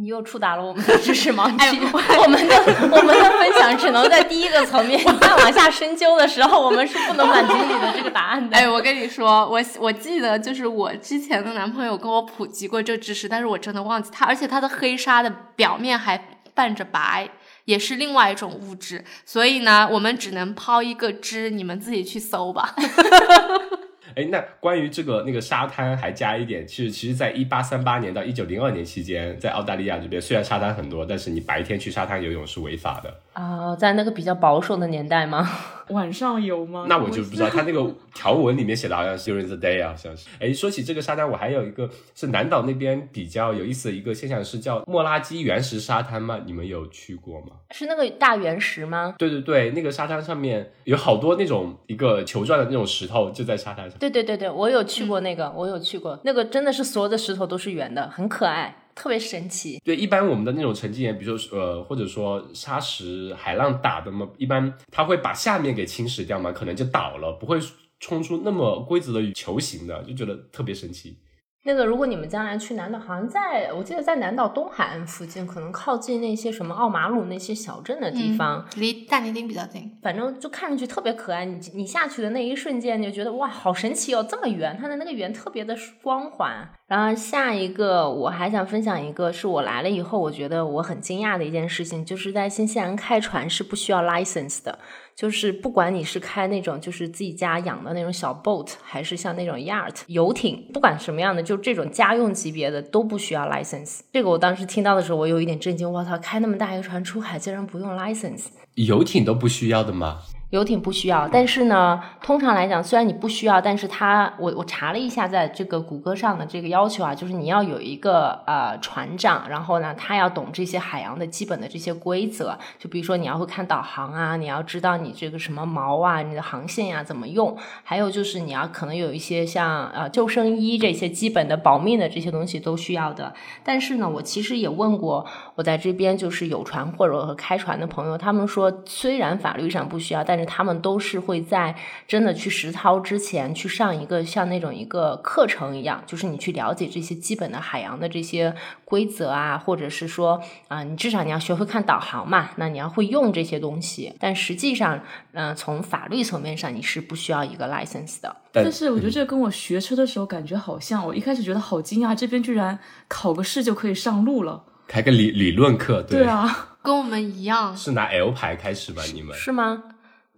你又触达了我们的知识盲区，<laughs> 我们的我们的分享只能在第一个层面，你再往下深究的时候，我们是不能满足你的这个答案的。哎，我跟你说，我我记得就是我之前的男朋友跟我普及过这知识，但是我真的忘记他，而且他的黑纱的表面还泛着白，也是另外一种物质，所以呢，我们只能抛一个知，你们自己去搜吧。<laughs> 哎，那关于这个那个沙滩还加一点，其实其实，在一八三八年到一九零二年期间，在澳大利亚这边，虽然沙滩很多，但是你白天去沙滩游泳是违法的啊。在那个比较保守的年代吗？晚上游吗？那我就不知道，他那个条文里面写的好像是 during the day 啊，好像是。哎，说起这个沙滩，我还有一个是南岛那边比较有意思的一个现象，是叫莫拉基原石沙滩吗？你们有去过吗？是那个大原石吗？对对对，那个沙滩上面有好多那种一个球状的那种石头，就在沙滩上。对对对对，我有去过那个，我有去过那个，真的是所有的石头都是圆的，很可爱。特别神奇，对，一般我们的那种沉积岩，比如说呃，或者说沙石海浪打的嘛，一般它会把下面给侵蚀掉嘛，可能就倒了，不会冲出那么规则的球形的，就觉得特别神奇。那个，如果你们将来去南岛，好像在我记得在南岛东海岸附近，可能靠近那些什么奥马鲁那些小镇的地方，离大泥丁比较近。反正就看上去特别可爱。你你下去的那一瞬间，你就觉得哇，好神奇哦，这么圆，它的那个圆特别的光滑。然后下一个，我还想分享一个，是我来了以后，我觉得我很惊讶的一件事情，就是在新西兰开船是不需要 license 的。就是不管你是开那种就是自己家养的那种小 boat，还是像那种 yacht 游艇，不管什么样的，就这种家用级别的都不需要 license。这个我当时听到的时候，我有一点震惊。我操，开那么大一个船出海，竟然不用 license？游艇都不需要的吗？游艇不需要，但是呢，通常来讲，虽然你不需要，但是它，我我查了一下，在这个谷歌上的这个要求啊，就是你要有一个呃船长，然后呢，他要懂这些海洋的基本的这些规则，就比如说你要会看导航啊，你要知道你这个什么锚啊，你的航线呀怎么用，还有就是你要可能有一些像呃救生衣这些基本的保命的这些东西都需要的。但是呢，我其实也问过我在这边就是有船或者和开船的朋友，他们说虽然法律上不需要，但他们都是会在真的去实操之前去上一个像那种一个课程一样，就是你去了解这些基本的海洋的这些规则啊，或者是说啊，你至少你要学会看导航嘛，那你要会用这些东西。但实际上，嗯，从法律层面上你是不需要一个 license 的。但是我觉得这跟我学车的时候感觉好像，我一开始觉得好惊讶，这边居然考个试就可以上路了，开个理理论课，对啊，跟我们一样，是拿 L 牌开始吧？你们是吗？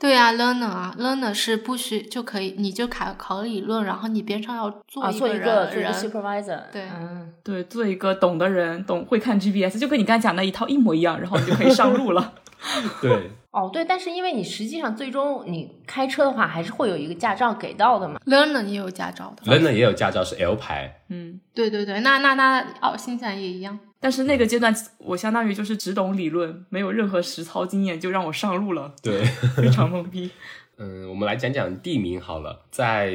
对啊，learner 啊，learner 是不需就可以，你就考考理论，然后你边上要做一个人，做一个 supervisor，对，嗯，对，做一个懂的人，懂会看 GPS，就跟你刚才讲的一套一模一样，然后你就可以上路了。<laughs> 对。哦，对，但是因为你实际上最终你开车的话，还是会有一个驾照给到的嘛。Learner 也有驾照的，Learner 也有驾照是 L 牌。嗯，对对对，那那那哦，新西兰也一样。但是那个阶段，我相当于就是只懂理论，没有任何实操经验，就让我上路了。对，非常懵逼。<laughs> 嗯，我们来讲讲地名好了，在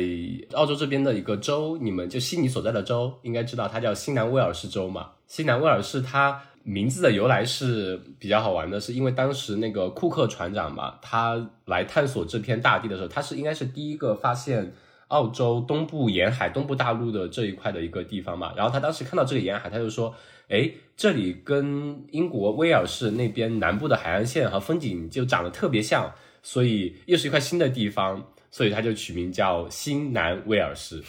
澳洲这边的一个州，你们就悉尼所在的州，应该知道它叫新南威尔士州嘛。新南威尔士它。名字的由来是比较好玩的，是因为当时那个库克船长嘛，他来探索这片大地的时候，他是应该是第一个发现澳洲东部沿海、东部大陆的这一块的一个地方嘛。然后他当时看到这个沿海，他就说：“哎，这里跟英国威尔士那边南部的海岸线和风景就长得特别像，所以又是一块新的地方，所以它就取名叫新南威尔士。”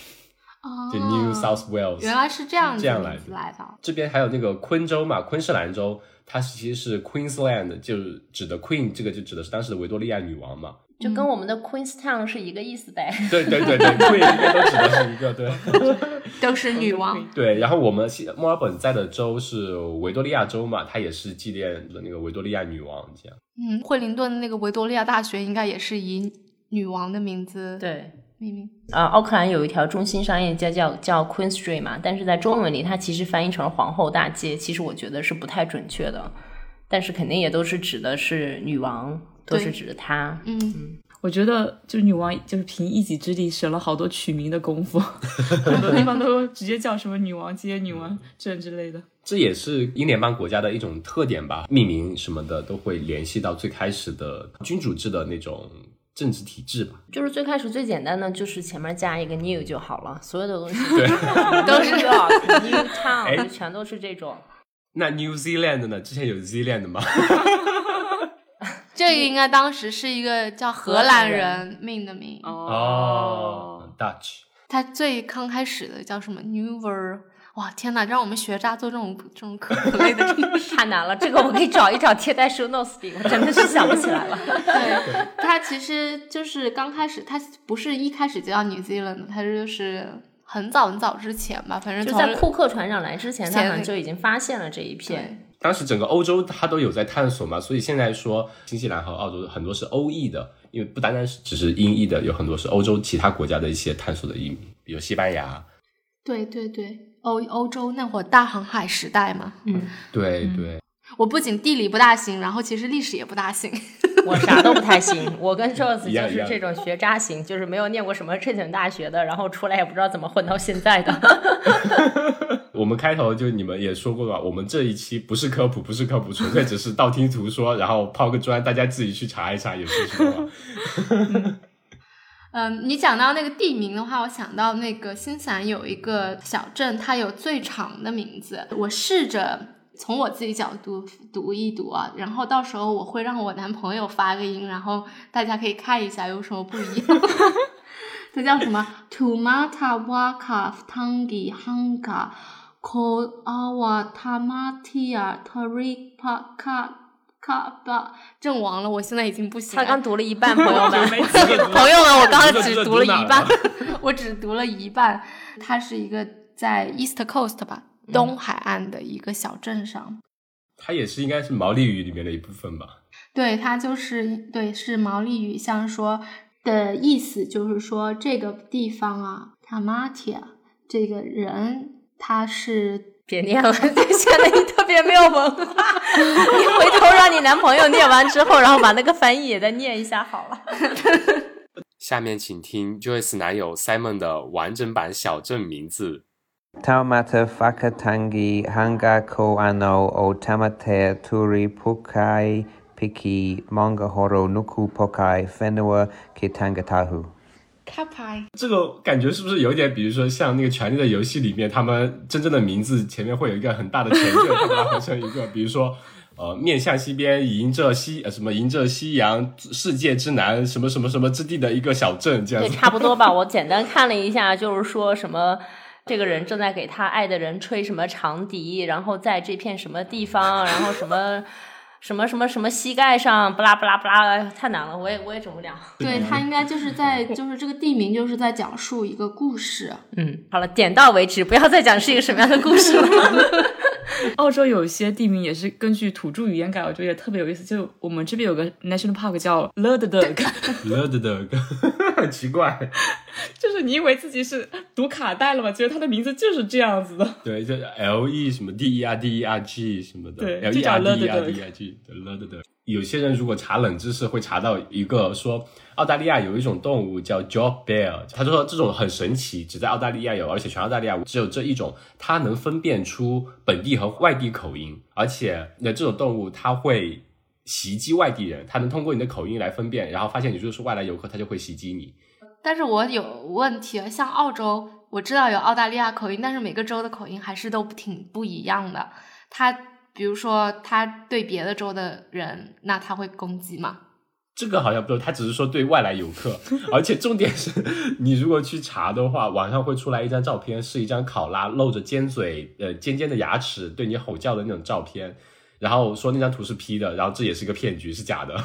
哦就 New South Wales，原来是这样这样来的。这边还有那个昆州嘛，昆士兰州，它其实是 Queensland，就是指的 Queen，这个就指的是当时的维多利亚女王嘛，就跟我们的 Queenstown 是一个意思呗。对对对对，Queen 应该都指的是一个，对，<laughs> 都是女王。<laughs> 对，然后我们墨尔本在的州是维多利亚州嘛，它也是纪念的那个维多利亚女王这样。嗯，惠灵顿的那个维多利亚大学应该也是以女王的名字对。命名啊，奥克兰有一条中心商业街叫叫 Queen Street 嘛，但是在中文里它其实翻译成了皇后大街，其实我觉得是不太准确的，但是肯定也都是指的是女王，都是指的她。嗯嗯，我觉得就是女王就是凭一己之力省了好多取名的功夫，<laughs> 很多地方都直接叫什么女王街、女王镇之类的。这也是英联邦国家的一种特点吧，命名什么的都会联系到最开始的君主制的那种。政治体制吧，就是最开始最简单的，就是前面加一个 new 就好了，所有的东西 <laughs> 都是 new town，<laughs> 全都是这种。那 New Zealand 呢？之前有 Zealand 吗？这个应该当时是一个叫荷兰人命的名哦，Dutch。他最刚开始的叫什么 Newer？哇天哪！让我们学渣做这种这种科普类的，<laughs> 太难了。这个我可以找一找贴在 show notes 里，我真的是想不起来了。<laughs> 对，它其实就是刚开始，它不是一开始就叫 New Zealand 的，它就是很早很早之前吧，反正就在库克船长来之前，他们就已经发现了这一片。当时整个欧洲它都有在探索嘛，所以现在说新西兰和澳洲很多是欧裔的，因为不单单是只是英裔的，有很多是欧洲其他国家的一些探索的移民，比如西班牙。对对对，欧欧洲那会儿大航海时代嘛，嗯，对对。我不仅地理不大行，然后其实历史也不大行。<laughs> 我啥都不太行，我跟 <laughs> 样就是这种学渣型，就是没有念过什么正经大学的，然后出来也不知道怎么混到现在的。<laughs> 我们开头就你们也说过了，我们这一期不是科普，不是科普，纯粹只是道听途说，然后抛个砖，大家自己去查一查，有兴趣的话。<laughs> 嗯，你讲到那个地名的话，我想到那个新西兰有一个小镇，它有最长的名字。我试着从我自己角度读一读啊，然后到时候我会让我男朋友发个音，然后大家可以看一下有什么不一样。<laughs> 它叫什么？Tumata Waka Tangi Hanga Ko Awa Tamatia Tarika Ka Ba。阵亡了，我现在已经不行了。他刚读了一半，朋友们。<laughs> <laughs> 朋友们，我刚刚只读了一半 <laughs> 我只读了一半。它是一个在 East Coast 吧，东海岸的一个小镇上。它也是应该是毛利语里面的一部分吧？对，它就是对，是毛利语，像说的意思就是说这个地方啊，Tamatia 这个人他是别念了，显得你特别没有文化。你回头让你男朋友念完之后，然后把那个翻译也再念一下好了。下面请听 Joyce 男友 Simon 的完整版小镇名字。Taumata whakatangi hanga ko ano o tamatea turi pukai piki mangahoro nuku pokai whenua ki tangatahu. Kapai。这个感觉是不是有点，比如说像那个《权力的游戏》里面，他们真正的名字前面会有一个很大的前缀，他把它合成一个，比如说呃，面向西边，迎着西呃什么迎着夕阳，世界之南，什么什么什么之地的一个小镇，这样对，子。<laughs> <laughs> 差不多吧。我简单看了一下，就是说什么。这个人正在给他爱的人吹什么长笛，然后在这片什么地方，然后什么什么什么什么膝盖上，不拉不拉不拉，太难了，我也我也整不了。对，他应该就是在，就是这个地名就是在讲述一个故事。嗯，好了，点到为止，不要再讲是一个什么样的故事了。<laughs> <laughs> 澳洲有一些地名也是根据土著语言改，我觉得也特别有意思。就我们这边有个 national park 叫 Lurdug，了的的，<laughs> 很奇怪。<laughs> 就是你以为自己是读卡带了吗？其实它的名字就是这样子的。对，就 L E 什么 D E R D E R G 什么的，，L 对就 E 叫 D E D E G 的的。有些人如果查冷知识，会查到一个说澳大利亚有一种动物叫 Job Bear，他说这种很神奇，只在澳大利亚有，而且全澳大利亚只有这一种，它能分辨出本地和外地口音，而且那这种动物它会袭击外地人，它能通过你的口音来分辨，然后发现你就是外来游客，它就会袭击你。但是我有问题，像澳洲，我知道有澳大利亚口音，但是每个州的口音还是都挺不一样的。它比如说他对别的州的人，那他会攻击吗？这个好像不是，他只是说对外来游客，而且重点是你如果去查的话，网上会出来一张照片，是一张考拉露着尖嘴、呃尖尖的牙齿对你吼叫的那种照片，然后说那张图是 P 的，然后这也是个骗局，是假的，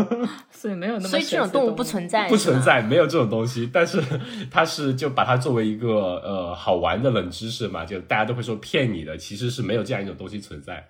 <laughs> 所以没有那么所以这种动物不存在，不存。在，没有这种东西。但是它是就把它作为一个呃好玩的冷知识嘛，就大家都会说骗你的，其实是没有这样一种东西存在。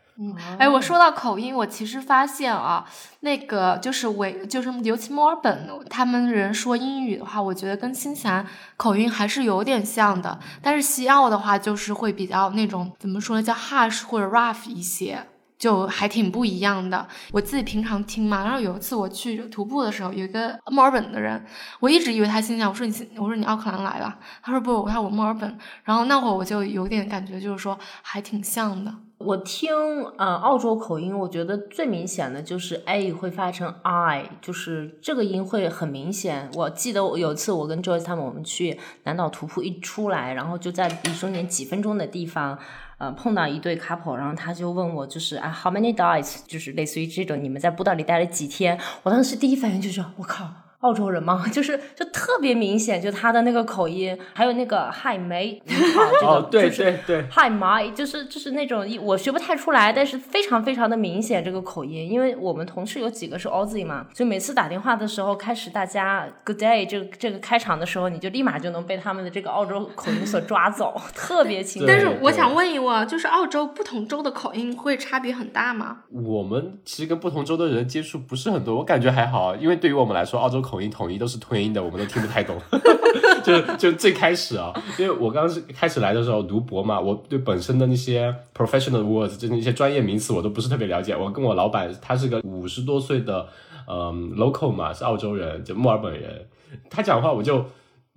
哎，我说到口音，我其实发现啊，那个就是维，就是尤其墨尔本，他们人说英语的话，我觉得跟新西兰口音还是有点像的。但是西澳的话，就是会比较那种怎么说呢，叫 harsh 或者 rough 一些。就还挺不一样的，我自己平常听嘛。然后有一次我去徒步的时候，有一个墨尔本的人，我一直以为他新西兰，我说你，我说你奥克兰来了，他说不，他说我墨尔本。然后那会儿我就有点感觉，就是说还挺像的。我听呃澳洲口音，我觉得最明显的就是 a 会发成 i，就是这个音会很明显。我记得我有一次我跟 Joyce 他们我们去南岛徒步，一出来，然后就在离终点几分钟的地方，呃碰到一对 couple，然后他就问我就是啊 how many days，就是类似于这种你们在步道里待了几天？我当时第一反应就是我靠。澳洲人吗？<laughs> 就是就特别明显，就他的那个口音，还有那个嗨梅，你 <laughs> 对就是对对，嗨麦，就是就是那种我学不太出来，但是非常非常的明显这个口音，因为我们同事有几个是 Aussie 嘛，所以每次打电话的时候，开始大家 Good day 这个这个开场的时候，你就立马就能被他们的这个澳洲口音所抓走，<laughs> 特别清楚。但是我想问一问，就是澳洲不同州的口音会差别很大吗？我们其实跟不同州的人接触不是很多，我感觉还好，因为对于我们来说，澳洲统一统一都是吞音的，我们都听不太懂。<laughs> 就就最开始啊，因为我刚是开始来的时候读博嘛，我对本身的那些 professional words，就那些专业名词，我都不是特别了解。我跟我老板，他是个五十多岁的，嗯，local 嘛，是澳洲人，就墨尔本人，他讲话我就。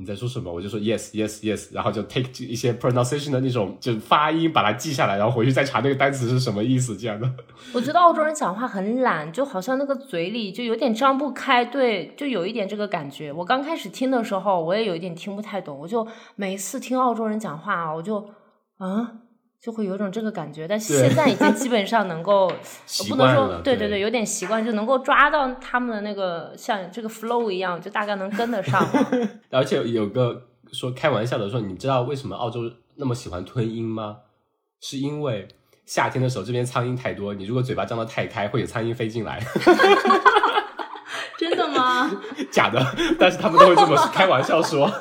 你在说什么？我就说 yes yes yes，然后就 take 一些 pronunciation 的那种就发音，把它记下来，然后回去再查那个单词是什么意思，这样的。我觉得澳洲人讲话很懒，就好像那个嘴里就有点张不开，对，就有一点这个感觉。我刚开始听的时候，我也有一点听不太懂，我就每次听澳洲人讲话，我就啊。就会有种这个感觉，但现在已经基本上能够，<laughs> 习不能说对对对，有点习惯，就能够抓到他们的那个像这个 flow 一样，就大概能跟得上。<laughs> 而且有个说开玩笑的说，你知道为什么澳洲那么喜欢吞音吗？是因为夏天的时候这边苍蝇太多，你如果嘴巴张得太开，会有苍蝇飞进来。<laughs> 真的吗？假的，但是他们都会这么开玩笑说。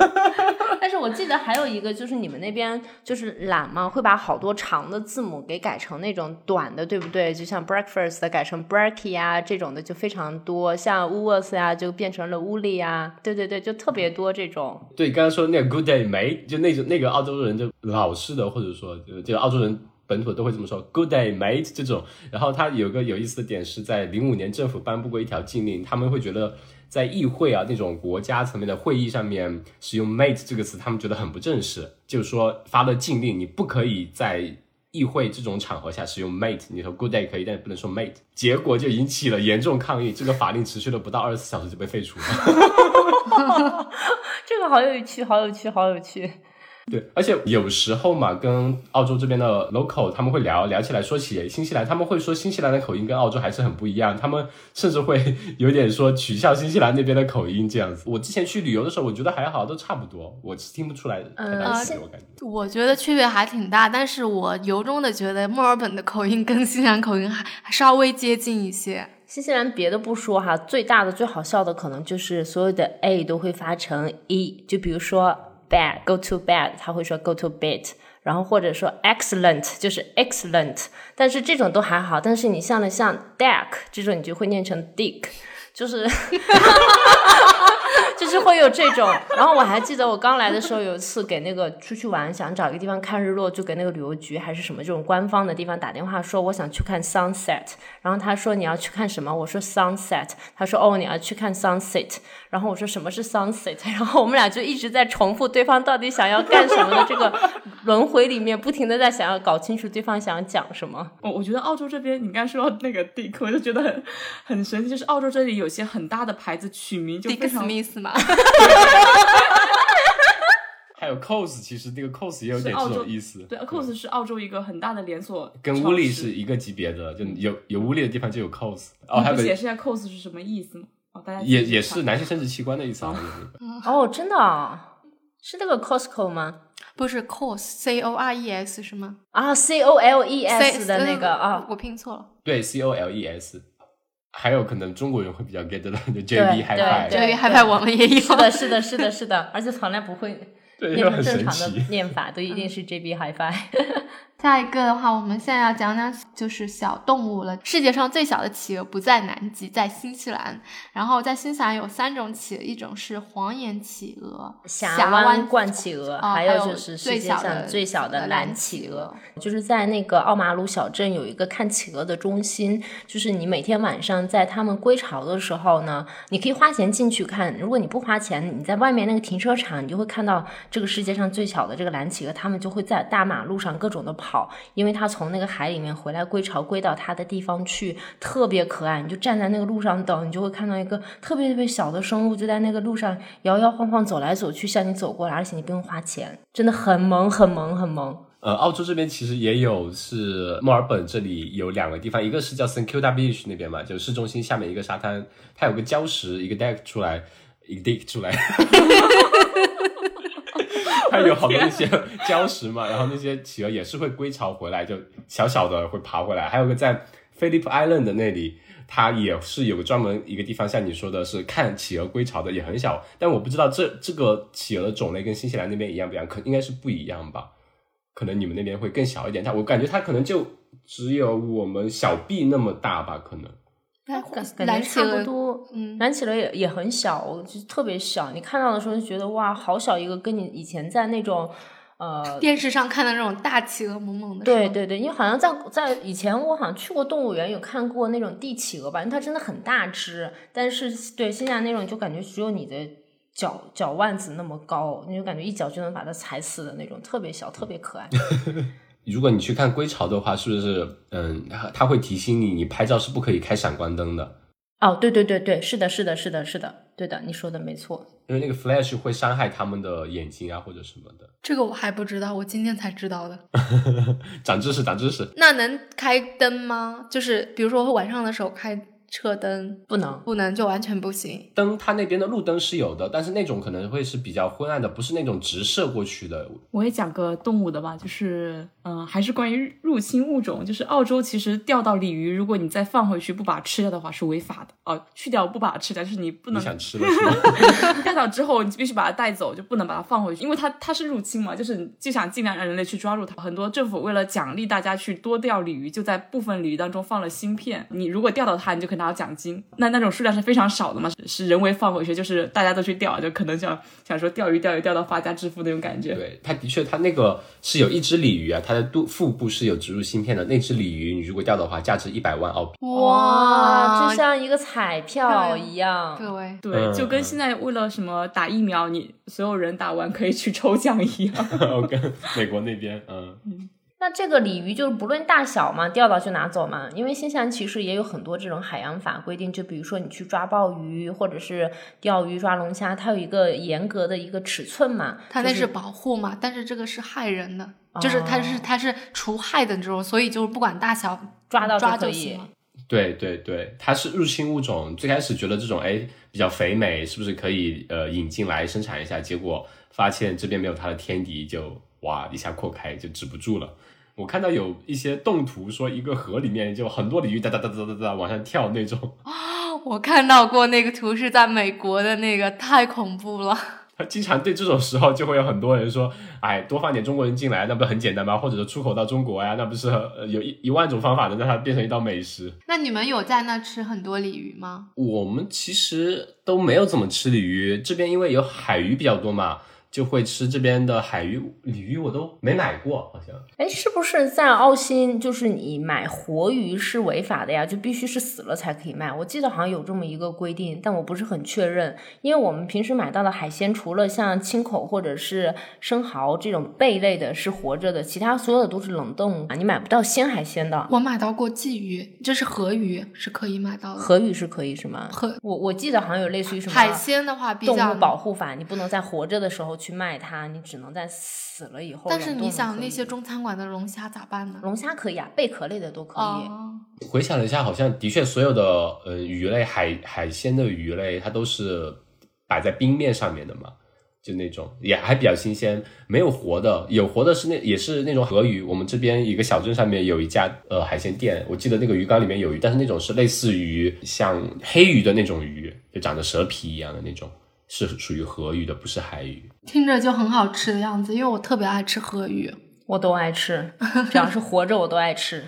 我记得还有一个，就是你们那边就是懒嘛，会把好多长的字母给改成那种短的，对不对？就像 breakfast 改成 breaky 啊，这种的就非常多。像 words 啊，就变成了 woolly 啊，对对对，就特别多这种。对，刚刚说那个 good day 没，就那种那个澳洲人就老式的，或者说就就澳洲人。本土都会这么说，Good day, mate 这种。然后它有个有意思的点是在零五年政府颁布过一条禁令，他们会觉得在议会啊那种国家层面的会议上面使用 mate 这个词，他们觉得很不正式，就是说发了禁令，你不可以在议会这种场合下使用 mate，你说 good day 可以，但不能说 mate。结果就引起了严重抗议，这个法令持续了不到二十四小时就被废除了。<laughs> 这个好有趣，好有趣，好有趣。对，而且有时候嘛，跟澳洲这边的 local 他们会聊聊起来，说起新西兰，他们会说新西兰的口音跟澳洲还是很不一样，他们甚至会 <laughs> 有点说取笑新西兰那边的口音这样子。我之前去旅游的时候，我觉得还好，都差不多，我是听不出来太大区别，我感觉。我觉得区别还挺大，但是我由衷的觉得墨尔本的口音跟新西兰口音还还稍微接近一些。新西兰别的不说哈，最大的最好笑的可能就是所有的 a 都会发成 e，就比如说。Bad, go to bed，他会说 go to bed，然后或者说 excellent 就是 excellent，但是这种都还好，但是你像了像 deck 这种，你就会念成 dick，就是就是会有这种。然后我还记得我刚来的时候，有一次给那个出去玩，想找一个地方看日落，就给那个旅游局还是什么这种官方的地方打电话说我想去看 sunset，然后他说你要去看什么？我说 sunset，他说哦你要去看 sunset，然后我说什么是 sunset？<laughs> 然后我们俩就一直在重复对方到底想要干什么的这个轮回里面，不停的在想要搞清楚对方想要讲什么。我我觉得澳洲这边，你刚说到那个 Dick，我就觉得很很神奇，就是澳洲这里有些很大的牌子取名就非常 Smith 嘛，还有 cos，其实那个 cos 也有点这种意思。对，Cos 是澳洲一个很大的连锁，跟乌力是一个级别的，就有有乌力的地方就有 cos。哦，还解释一下 Cos 是什么意思吗？哦，大家也也是男性生殖器官的意思啊。哦，真的、啊，是那个 Costco 吗？不是 cos，c o r e s 是吗啊，C O L E S 的那个啊，我拼错了。对，c o l e s。还有可能中国人会比较 get 的，就对 JB Hi-Fi。这个对害怕我们也有。是的，是的，是的，是的，而且从来不会对，念就很神成正常的奇。<laughs> 念法，都一定是 JB HiFi。下一个的话，我们现在要讲讲就是小动物了。世界上最小的企鹅不在南极，在新西兰。然后在新西兰有三种企鹅，一种是黄眼企鹅、峡湾冠企鹅，哦还有就是世界上最小的蓝蓝企鹅企鹅。就是在那个奥马鲁小镇有一个看企鹅的中心，就是你每天晚上在它们归巢的时候呢，你可以花钱进去看。如果你不花钱，你在外面那个停车场，你就会看到这个世界上最小的这个蓝企鹅，它们就会在大马路上各种的跑，好因为它从那个海里面回来归巢，归到它的地方去，特别可爱。你就站在那个路上等，你就会看到一个特别特别小的生物，就在那个路上摇摇晃晃走来走去，向你走过来，而且你不用花钱，真的很萌，很萌，很萌。呃，澳洲这边其实也有，是墨尔本这里有两个地方，一个是叫 St Kilda Beach 那边嘛，就市中心下面一个沙滩，它有个礁石一个 deck 出来，一个 dick 出来。<laughs> 它有好多那些礁石嘛，然后那些企鹅也是会归巢回来，就小小的会爬回来。还有个在 Phillip Island 的那里，它也是有个专门一个地方，像你说的是看企鹅归巢的，也很小。但我不知道这这个企鹅的种类跟新西兰那边一样不一样，可应该是不一样吧？可能你们那边会更小一点，但我感觉它可能就只有我们小臂那么大吧，可能。感感觉差不蓝企鹅，多，嗯，蓝企鹅也也很小，就特别小。你看到的时候就觉得哇，好小一个，跟你以前在那种呃 <laughs> 电视上看的那种大企鹅萌萌的，对，对对，因为好像在在以前我好像去过动物园，有看过那种帝企鹅吧，因为它真的很大只，但是对现在那种就感觉只有你的脚脚腕子那么高，你就感觉一脚就能把它踩死的那种，特别小，特别可爱。<laughs> 如果你去看归巢的话，是不是嗯，它它会提醒你，你拍照是不可以开闪光灯的，哦，对对对对，是的，是的，是的，是的，对的，你说的没错。因为那个 flash 会伤害他们的眼睛啊或者什么的。这个我还不知道，我今天才知道的。<laughs> 长知识，长知识。那能开灯吗？就是比如说晚上的时候开车灯，不能，不能就完全不行。灯它那边的路灯是有的，但是那种可能会是比较昏暗的，不是那种直射过去的。我也讲个动物的吧，就是嗯、呃还是关于入侵物种。就是澳洲其实钓到鲤鱼，如果你再放回去不把它吃掉的话是违法的。哦，去掉不把它吃掉，就是你不能你想吃了是吗？<laughs> 钓到之后，你必须把它带走，就不能把它放回去，因为它它是入侵嘛，就是你就想尽量让人类去抓住它。很多政府为了奖励大家去多钓鲤鱼，就在部分鲤鱼当中放了芯片。你如果钓到它，你就可以拿到奖金。那那种数量是非常少的嘛，是是人为放回去，就是大家都去钓，就可能想想说钓鱼钓鱼钓到发家致富那种感觉。对，它的确，它那个是有一只鲤鱼啊，它的肚腹部是有植入芯片的。那只鲤鱼，你如果钓的话，价值一百万澳币。哇，就像一个彩票一样。各位，对，嗯就跟现在为了什么打疫苗，你所有人打完可以去抽奖一样。<laughs> 我跟美国那边，嗯，那这个鲤鱼就是不论大小嘛，钓到就拿走嘛。因为新西兰其实也有很多这种海洋法规定，就比如说你去抓鲍鱼或者是钓鱼、抓龙虾，它有一个严格的一个尺寸嘛。它那是保护嘛，但是这个是害人的，就是它是哦它是除害的这种，所以就是不管大小抓到抓就行了。对对对，它是入侵物种。最开始觉得这种哎比较肥美，是不是可以呃引进来生产一下？结果发现这边没有它的天敌，就哇一下扩开就止不住了。我看到有一些动图说，一个河里面就很多鲤鱼哒哒哒哒哒哒往上跳那种，啊我看到过那个图是在美国的那个，太恐怖了。<laughs> 他经常对这种时候就会有很多人说，哎，多放点中国人进来，那不是很简单吗？或者说出口到中国呀，那不是呃有一一万种方法能让它变成一道美食。那你们有在那吃很多鲤鱼吗？我们其实都没有怎么吃鲤鱼，这边因为有海鱼比较多嘛，就会吃这边的海鱼。鲤鱼我都没买过，好像。哎，是不是在澳新就是你买活鱼是违法的呀？就必须是死了才可以卖。我记得好像有这么一个规定，但我不是很确认。因为我们平时买到的海鲜，除了像青口或者是生蚝这种贝类的是活着的，其他所有的都是冷冻啊，你买不到鲜海鲜的。我买到过鲫鱼，这是河鱼，是可以买到的。河鱼是可以是吗？河我我记得好像有类似于什么海鲜的话比较动物保护法，你不能在活着的时候去卖它，你只能在死了以后。但是你想那那些中餐馆的龙虾咋办呢？龙虾可以啊，贝壳类的都可以。哦，回想了一下，好像的确所有的呃鱼类、海海鲜的鱼类，它都是摆在冰面上面的嘛，就那种也还比较新鲜，没有活的，有活的是那也是那种河鱼。我们这边一个小镇上面有一家呃海鲜店，我记得那个鱼缸里面有鱼，但是那种是类似于像黑鱼的那种鱼，就长着蛇皮一样的那种，是属于河鱼的，不是海鱼。听着就很好吃的样子，因为我特别爱吃河鱼。我都爱吃，只要是活着我都爱吃。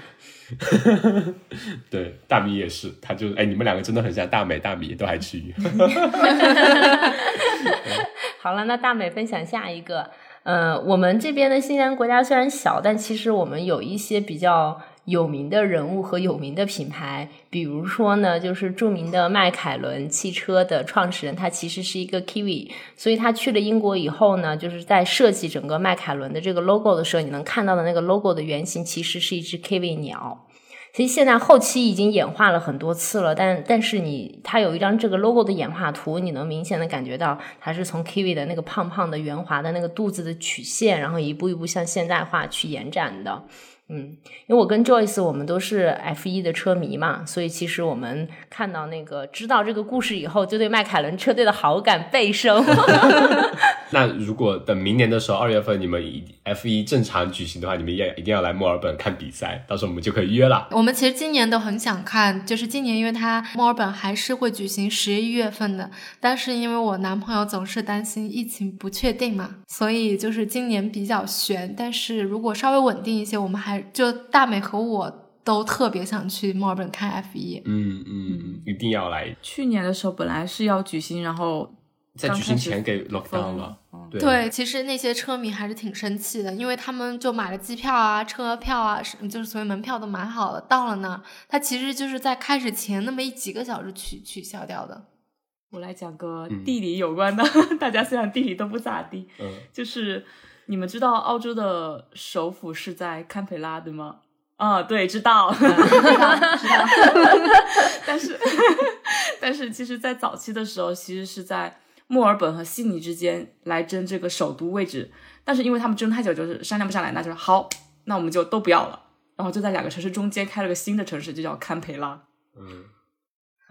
<laughs> 对，大米也是，他就哎，你们两个真的很像，大美大米都爱吃鱼。<laughs> <laughs> 好了，那大美分享下一个。呃，我们这边的新西兰国家虽然小，但其实我们有一些比较有名的人物和有名的品牌，比如说呢，就是著名的迈凯伦汽车的创始人，他其实是一个 Kiwi，所以他去了英国以后呢，就是在设计整个迈凯伦的这个 logo 的时候，你能看到的那个 logo 的原型其实是一只 Kiwi 鸟。其实现在后期已经演化了很多次了，但但是你它有一张这个 logo 的演化图，你能明显的感觉到它是从 kiwi 的那个胖胖的圆滑的那个肚子的曲线，然后一步一步向现代化去延展的。嗯，因为我跟 Joyce 我们都是 F 一的车迷嘛，所以其实我们看到那个知道这个故事以后，就对迈凯伦车队的好感倍升。<laughs> 那如果等明年的时候，二月份你们 F 一正常举行的话，你们也一定要来墨尔本看比赛，到时候我们就可以约了。我们其实今年都很想看，就是今年因为它墨尔本还是会举行十一月份的，但是因为我男朋友总是担心疫情不确定嘛，所以就是今年比较悬。但是如果稍微稳定一些，我们还就大美和我都特别想去墨尔本看 F 一。嗯嗯，一定要来。去年的时候本来是要举行，然后在举行前给 lock down 了。对对，其实那些车迷还是挺生气的，因为他们就买了机票啊、车票啊，就是所有门票都买好了，到了那儿，他其实就是在开始前那么一几个小时取取消掉的。我来讲个地理有关的，<laughs> 大家虽然地理都不咋地，嗯，就是你们知道澳洲的首府是在堪培拉对吗？啊，对，知道，知道，知道。<laughs> 但是，但是，其实，在早期的时候，其实是在。墨尔本和悉尼之间来争这个首都位置，但是因为他们争太久，就是商量不下来，那就是好，那我们就都不要了，然后就在两个城市中间开了个新的城市，就叫堪培拉。嗯，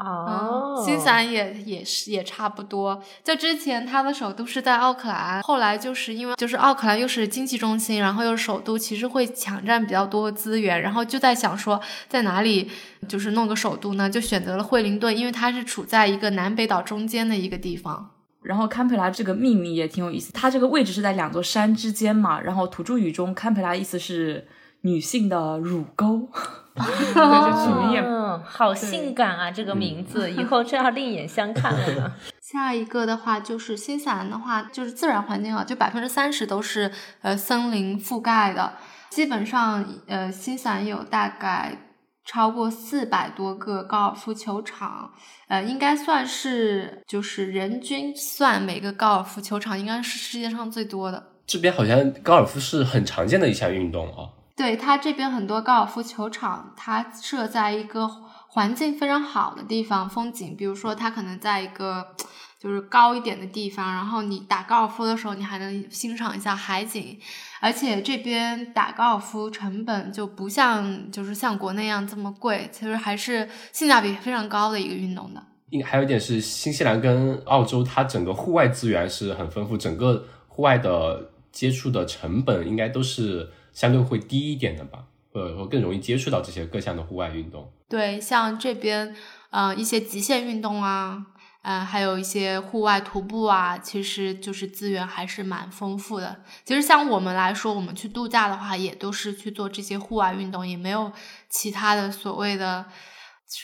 哦，新西兰也也是也差不多。就之前它的首都是在奥克兰，后来就是因为就是奥克兰又是经济中心，然后又是首都，其实会抢占比较多资源，然后就在想说在哪里就是弄个首都呢？就选择了惠灵顿，因为它是处在一个南北岛中间的一个地方。然后堪培拉这个命名也挺有意思，它这个位置是在两座山之间嘛。然后土著语中，堪培拉意思是女性的乳沟，<laughs> 哦，好性感啊！这个名字以后这要另眼相看了呢。<laughs> 下一个的话就是新西兰的话，就是自然环境啊，就百分之三十都是呃森林覆盖的，基本上呃新西兰有大概。超过四百多个高尔夫球场，呃，应该算是就是人均算每个高尔夫球场应该是世界上最多的。这边好像高尔夫是很常见的一项运动啊。对，它这边很多高尔夫球场，它设在一个环境非常好的地方，风景，比如说它可能在一个。就是高一点的地方，然后你打高尔夫的时候，你还能欣赏一下海景，而且这边打高尔夫成本就不像就是像国内一样这么贵，其实还是性价比非常高的一个运动的。应还有一点是，新西兰跟澳洲它整个户外资源是很丰富，整个户外的接触的成本应该都是相对会低一点的吧，或者说更容易接触到这些各项的户外运动。对，像这边呃一些极限运动啊。嗯，还有一些户外徒步啊，其实就是资源还是蛮丰富的。其实像我们来说，我们去度假的话，也都是去做这些户外运动，也没有其他的所谓的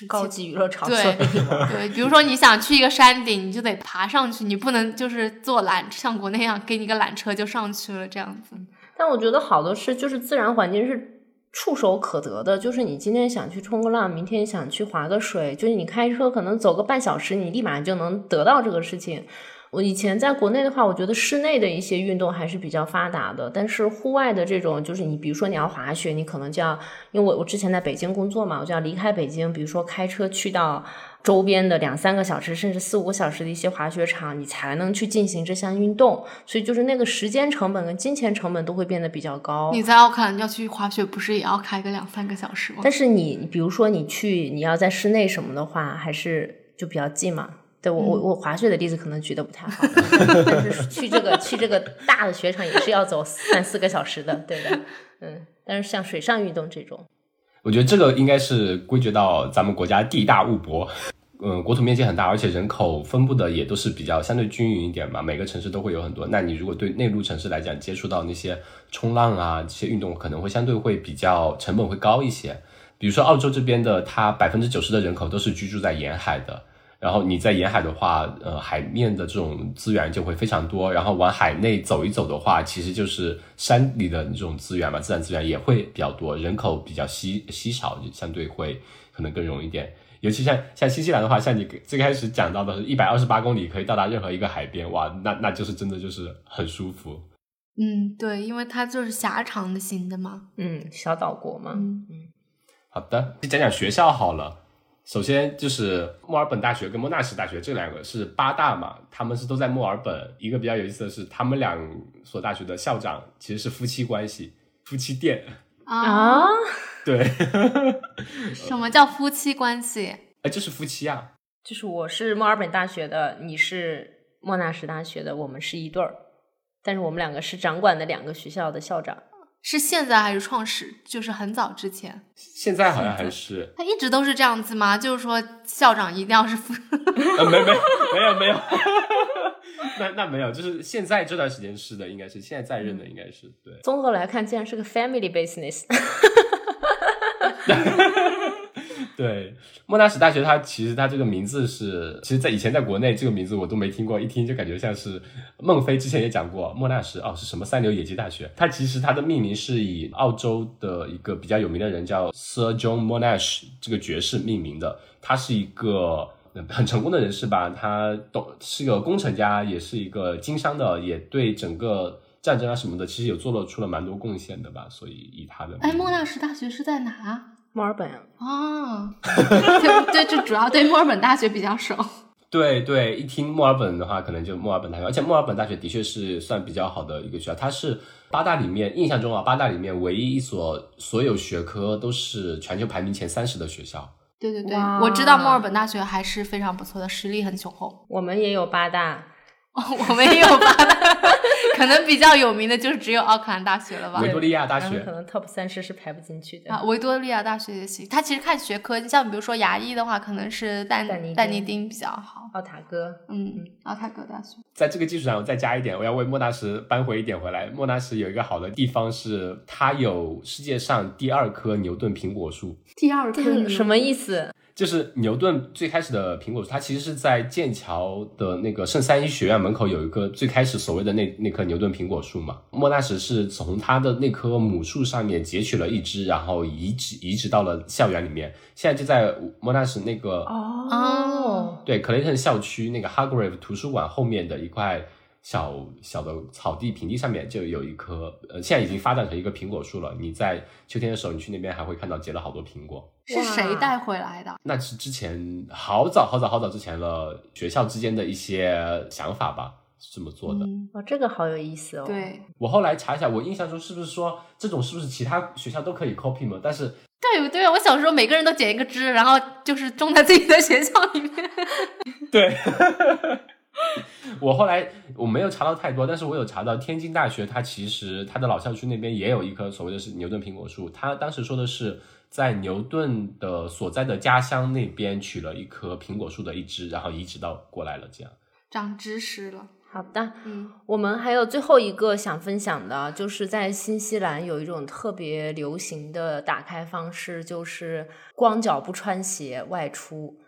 高级娱乐场所。<laughs> 对对，比如说你想去一个山顶，你就得爬上去，你不能就是坐缆，像国内一样给你个缆车就上去了这样子。但我觉得好的是，就是自然环境是。触手可得的，就是你今天想去冲个浪，明天想去划个水，就是你开车可能走个半小时，你立马就能得到这个事情。我以前在国内的话，我觉得室内的一些运动还是比较发达的，但是户外的这种，就是你比如说你要滑雪，你可能就要，因为我我之前在北京工作嘛，我就要离开北京，比如说开车去到。周边的两三个小时，甚至四五个小时的一些滑雪场，你才能去进行这项运动，所以就是那个时间成本跟金钱成本都会变得比较高。你在奥克兰要去滑雪，不是也要开个两三个小时吗？但是你比如说你去，你要在室内什么的话，还是就比较近嘛。对我我我滑雪的例子可能举的不太好，<laughs> 但是去这个去这个大的雪场也是要走三四个小时的，对的，嗯。但是像水上运动这种，我觉得这个应该是归结到咱们国家地大物博。嗯，国土面积很大，而且人口分布的也都是比较相对均匀一点嘛。每个城市都会有很多。那你如果对内陆城市来讲，接触到那些冲浪啊这些运动，可能会相对会比较成本会高一些。比如说澳洲这边的，它百分之九十的人口都是居住在沿海的。然后你在沿海的话，呃，海面的这种资源就会非常多。然后往海内走一走的话，其实就是山里的这种资源嘛，自然资源也会比较多。人口比较稀稀少，就相对会可能更容易点。尤其像像新西兰的话，像你最开始讲到的是一百二十八公里可以到达任何一个海边，哇，那那就是真的就是很舒服。嗯，对，因为它就是狭长的型的嘛，嗯，小岛国嘛，嗯嗯。好的，就讲讲学校好了。首先就是墨尔本大学跟莫纳什大学这两个是八大嘛，他们是都在墨尔本。一个比较有意思的是，他们两所大学的校长其实是夫妻关系，夫妻店。啊，对，<laughs> 什么叫夫妻关系？哎，就是夫妻啊。就是我是墨尔本大学的，你是莫纳什大学的，我们是一对儿，但是我们两个是掌管的两个学校的校长。是现在还是创始？就是很早之前，现在好像还是，他一直都是这样子吗？就是说校长一定要是副，呃，没没没有 <laughs> 没有，<laughs> 那那没有，就是现在这段时间是的，应该是现在在任的应该是对。综合来看，竟然是个 family business。<laughs> 对，莫纳什大学，它其实它这个名字是，其实，在以前在国内这个名字我都没听过，一听就感觉像是孟非之前也讲过，莫纳什哦是什么三流野鸡大学，它其实它的命名是以澳洲的一个比较有名的人叫 Sir John Monash 这个爵士命名的，他是一个很成功的人士吧，他懂是个工程家，也是一个经商的，也对整个战争啊什么的，其实也做了出了蛮多贡献的吧，所以以他的哎，莫纳什大学是在哪啊？墨尔本啊，对对，就主要对墨尔本大学比较熟。<laughs> 对对，一听墨尔本的话，可能就墨尔本大学，而且墨尔本大学的确是算比较好的一个学校，它是八大里面，印象中啊，八大里面唯一一所所有学科都是全球排名前三十的学校。对对对，我知道墨尔本大学还是非常不错的，实力很雄厚。我们也有八大，哦，我们也有吧，可能比较有名的就是只有奥克兰大学了吧 <laughs> 维。多利亚大学可能 top 三十是排不进去的。啊，维多利亚大学也行。它其实看学科，像比如说牙医的话，可能是但但尼丁但尼丁比较好。奥塔哥，嗯，奥塔哥大学。在这个基础上，我再加一点，我要为莫纳什扳回一点回来。莫纳什有一个好的地方是，它有世界上第二棵牛顿苹果树。第二棵什么意思？就是牛顿最开始的苹果树，它其实是在剑桥的那个圣三一学院门口有一个最开始所谓的那那棵牛顿苹果树嘛。莫纳什是从他的那棵母树上面截取了一枝，然后移植移植到了校园里面，现在就在莫纳什那个哦。对 Clayton 校区那个 Hargrave 图书馆后面的一块小小的草地平地上面就有一棵，呃，现在已经发展成一个苹果树了。你在秋天的时候，你去那边还会看到结了好多苹果。是谁带回来的？那是之前好早好早好早之前了，学校之间的一些想法吧，是这么做的。嗯，哦，这个好有意思哦。，对我后来查一下，我印象中是不是说这种是不是其他学校都可以 copy 吗？但是对对，我小时候每个人都剪一个枝，然后就是种在自己的学校里面。对，<laughs> 我后来我没有查到太多，但是我有查到天津大学，它其实它的老校区那边也有一棵所谓的是牛顿苹果树，它当时说的是在牛顿的所在的家乡那边取了一棵苹果树的一枝，然后移植到过来了，这样。长知识了。好的，嗯，我们还有最后一个想分享的，就是在新西兰有一种特别流行的打开方式，就是光脚不穿鞋外出。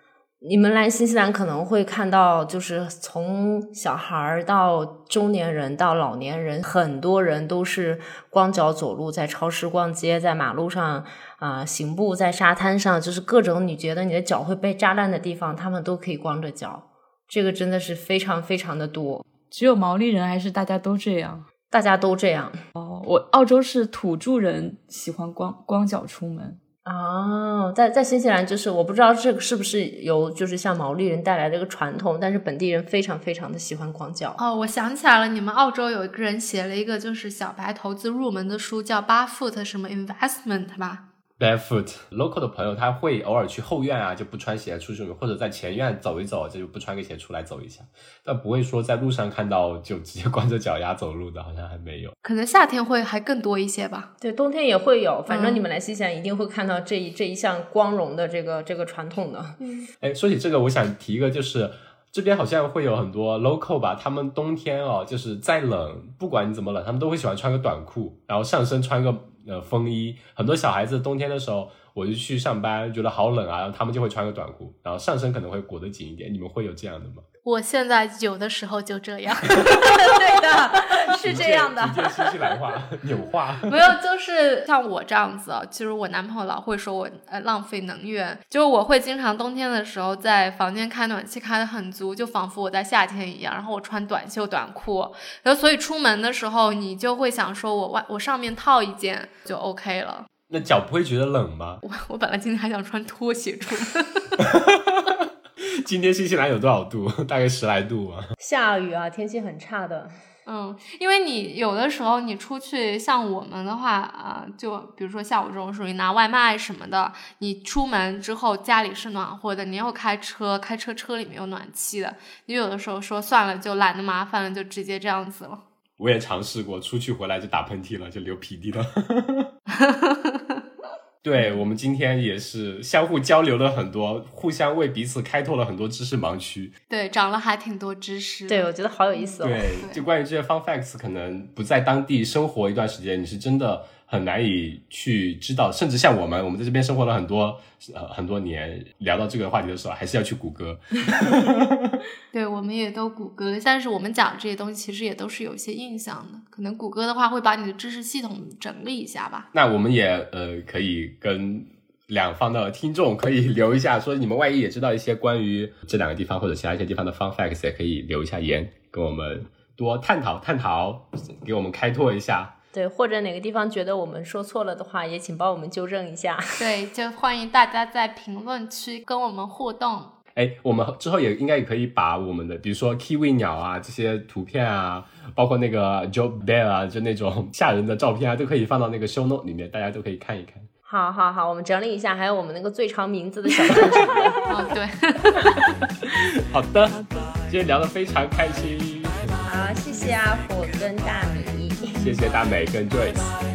你们来新西兰可能会看到，就是从小孩儿到中年人到老年人，很多人都是光脚走路，在超市逛街，在马路上啊、行步，在沙滩上，就是各种你觉得你的脚会被扎烂的地方，他们都可以光着脚。这个真的是非常非常的多。只有毛利人还是大家都这样？大家都这样哦，我澳洲是土著人喜欢光光脚出门。哦，在在新西兰，就是我不知道这个是不是由就是像毛利人带来的一个传统，但是本地人非常非常的喜欢光脚。哦，我想起来了，你们澳洲有一个人写了一个就是小白投资入门的书，叫八 foot 什么 investment 吧？Barefoot local 的朋友，他会偶尔去后院啊，就不穿鞋出去，或者在前院走一走，这就不穿个鞋出来走一下，但不会说在路上看到就直接光着脚丫走路的，好像还没有。可能夏天会还更多一些吧。对，冬天也会有，反正嗯你们来新西兰一定会看到这一这一项光荣的这个这个传统的。嗯哎，说起这个，我想提一个，就是这边好像会有很多 local 吧，他们冬天哦，就是再冷，不管你怎么冷，他们都会喜欢穿个短裤，然后上身穿个呃风衣。很多小孩子冬天的时候，我就去上班，觉得好冷啊，然后他们就会穿个短裤，然后上身可能会裹得紧一点。你们会有这样的吗？我现在有的时候就这样，<laughs> 对的，是这样的。新西兰话纽话。没有，就是像我这样子啊。其实我男朋友老会说我呃浪费能源，就是我会经常冬天的时候在房间开暖气开的很足，就仿佛我在夏天一样。然后我穿短袖短裤，然后所以出门的时候你就会想说我外我上面套一件就 OK 了。那脚不会觉得冷吗？我我本来今天还想穿拖鞋出门，<laughs> 今天新西兰有多少度？<laughs> 大概十来度啊。下雨啊，天气很差的。嗯，因为你有的时候你出去，像我们的话，啊，就比如说像我这种属于拿外卖什么的，你出门之后家里是暖和的，你又开车，开车车里面有暖气的，你有的时候说算了，就懒得麻烦了，就直接这样子了。我也尝试过，出去回来就打喷嚏了，就流鼻涕了。对我们今天也是相互交流了很多，互相为彼此开拓了很多知识盲区。对，长了还挺多知识。对，我觉得好有意思哦。对，就关于这些 fun facts，可能不在当地生活一段时间，你是真的。很难以去知道，甚至像我们，我们在这边生活了很多呃很多年，聊到这个话题的时候，还是要去谷歌。<laughs> 对，我们也都谷歌，但是我们讲这些东西其实也都是有一些印象的。可能谷歌的话会把你的知识系统整理一下吧。那我们也呃可以跟两方的听众可以留一下，说你们万一也知道一些关于这两个地方或者其他一些地方的 fun facts，也可以留一下言，跟我们多探讨探讨，给我们开拓一下。对，或者哪个地方觉得我们说错了的话，也请帮我们纠正一下。对，就欢迎大家在评论区跟我们互动。哎，我们之后也应该也可以把我们的，比如说 kiwi 鸟啊这些图片啊，包括那个 Joe Bear 啊，就那种 <laughs> 吓人的照片啊，都可以放到那个 show note 里面，大家都可以看一看。好好好，我们整理一下，还有我们那个最长名字的小专辑。<laughs> 哦，对。<laughs> 好的，今天聊得非常开心。好，谢谢阿虎跟大米。谢谢大美跟 Joyce。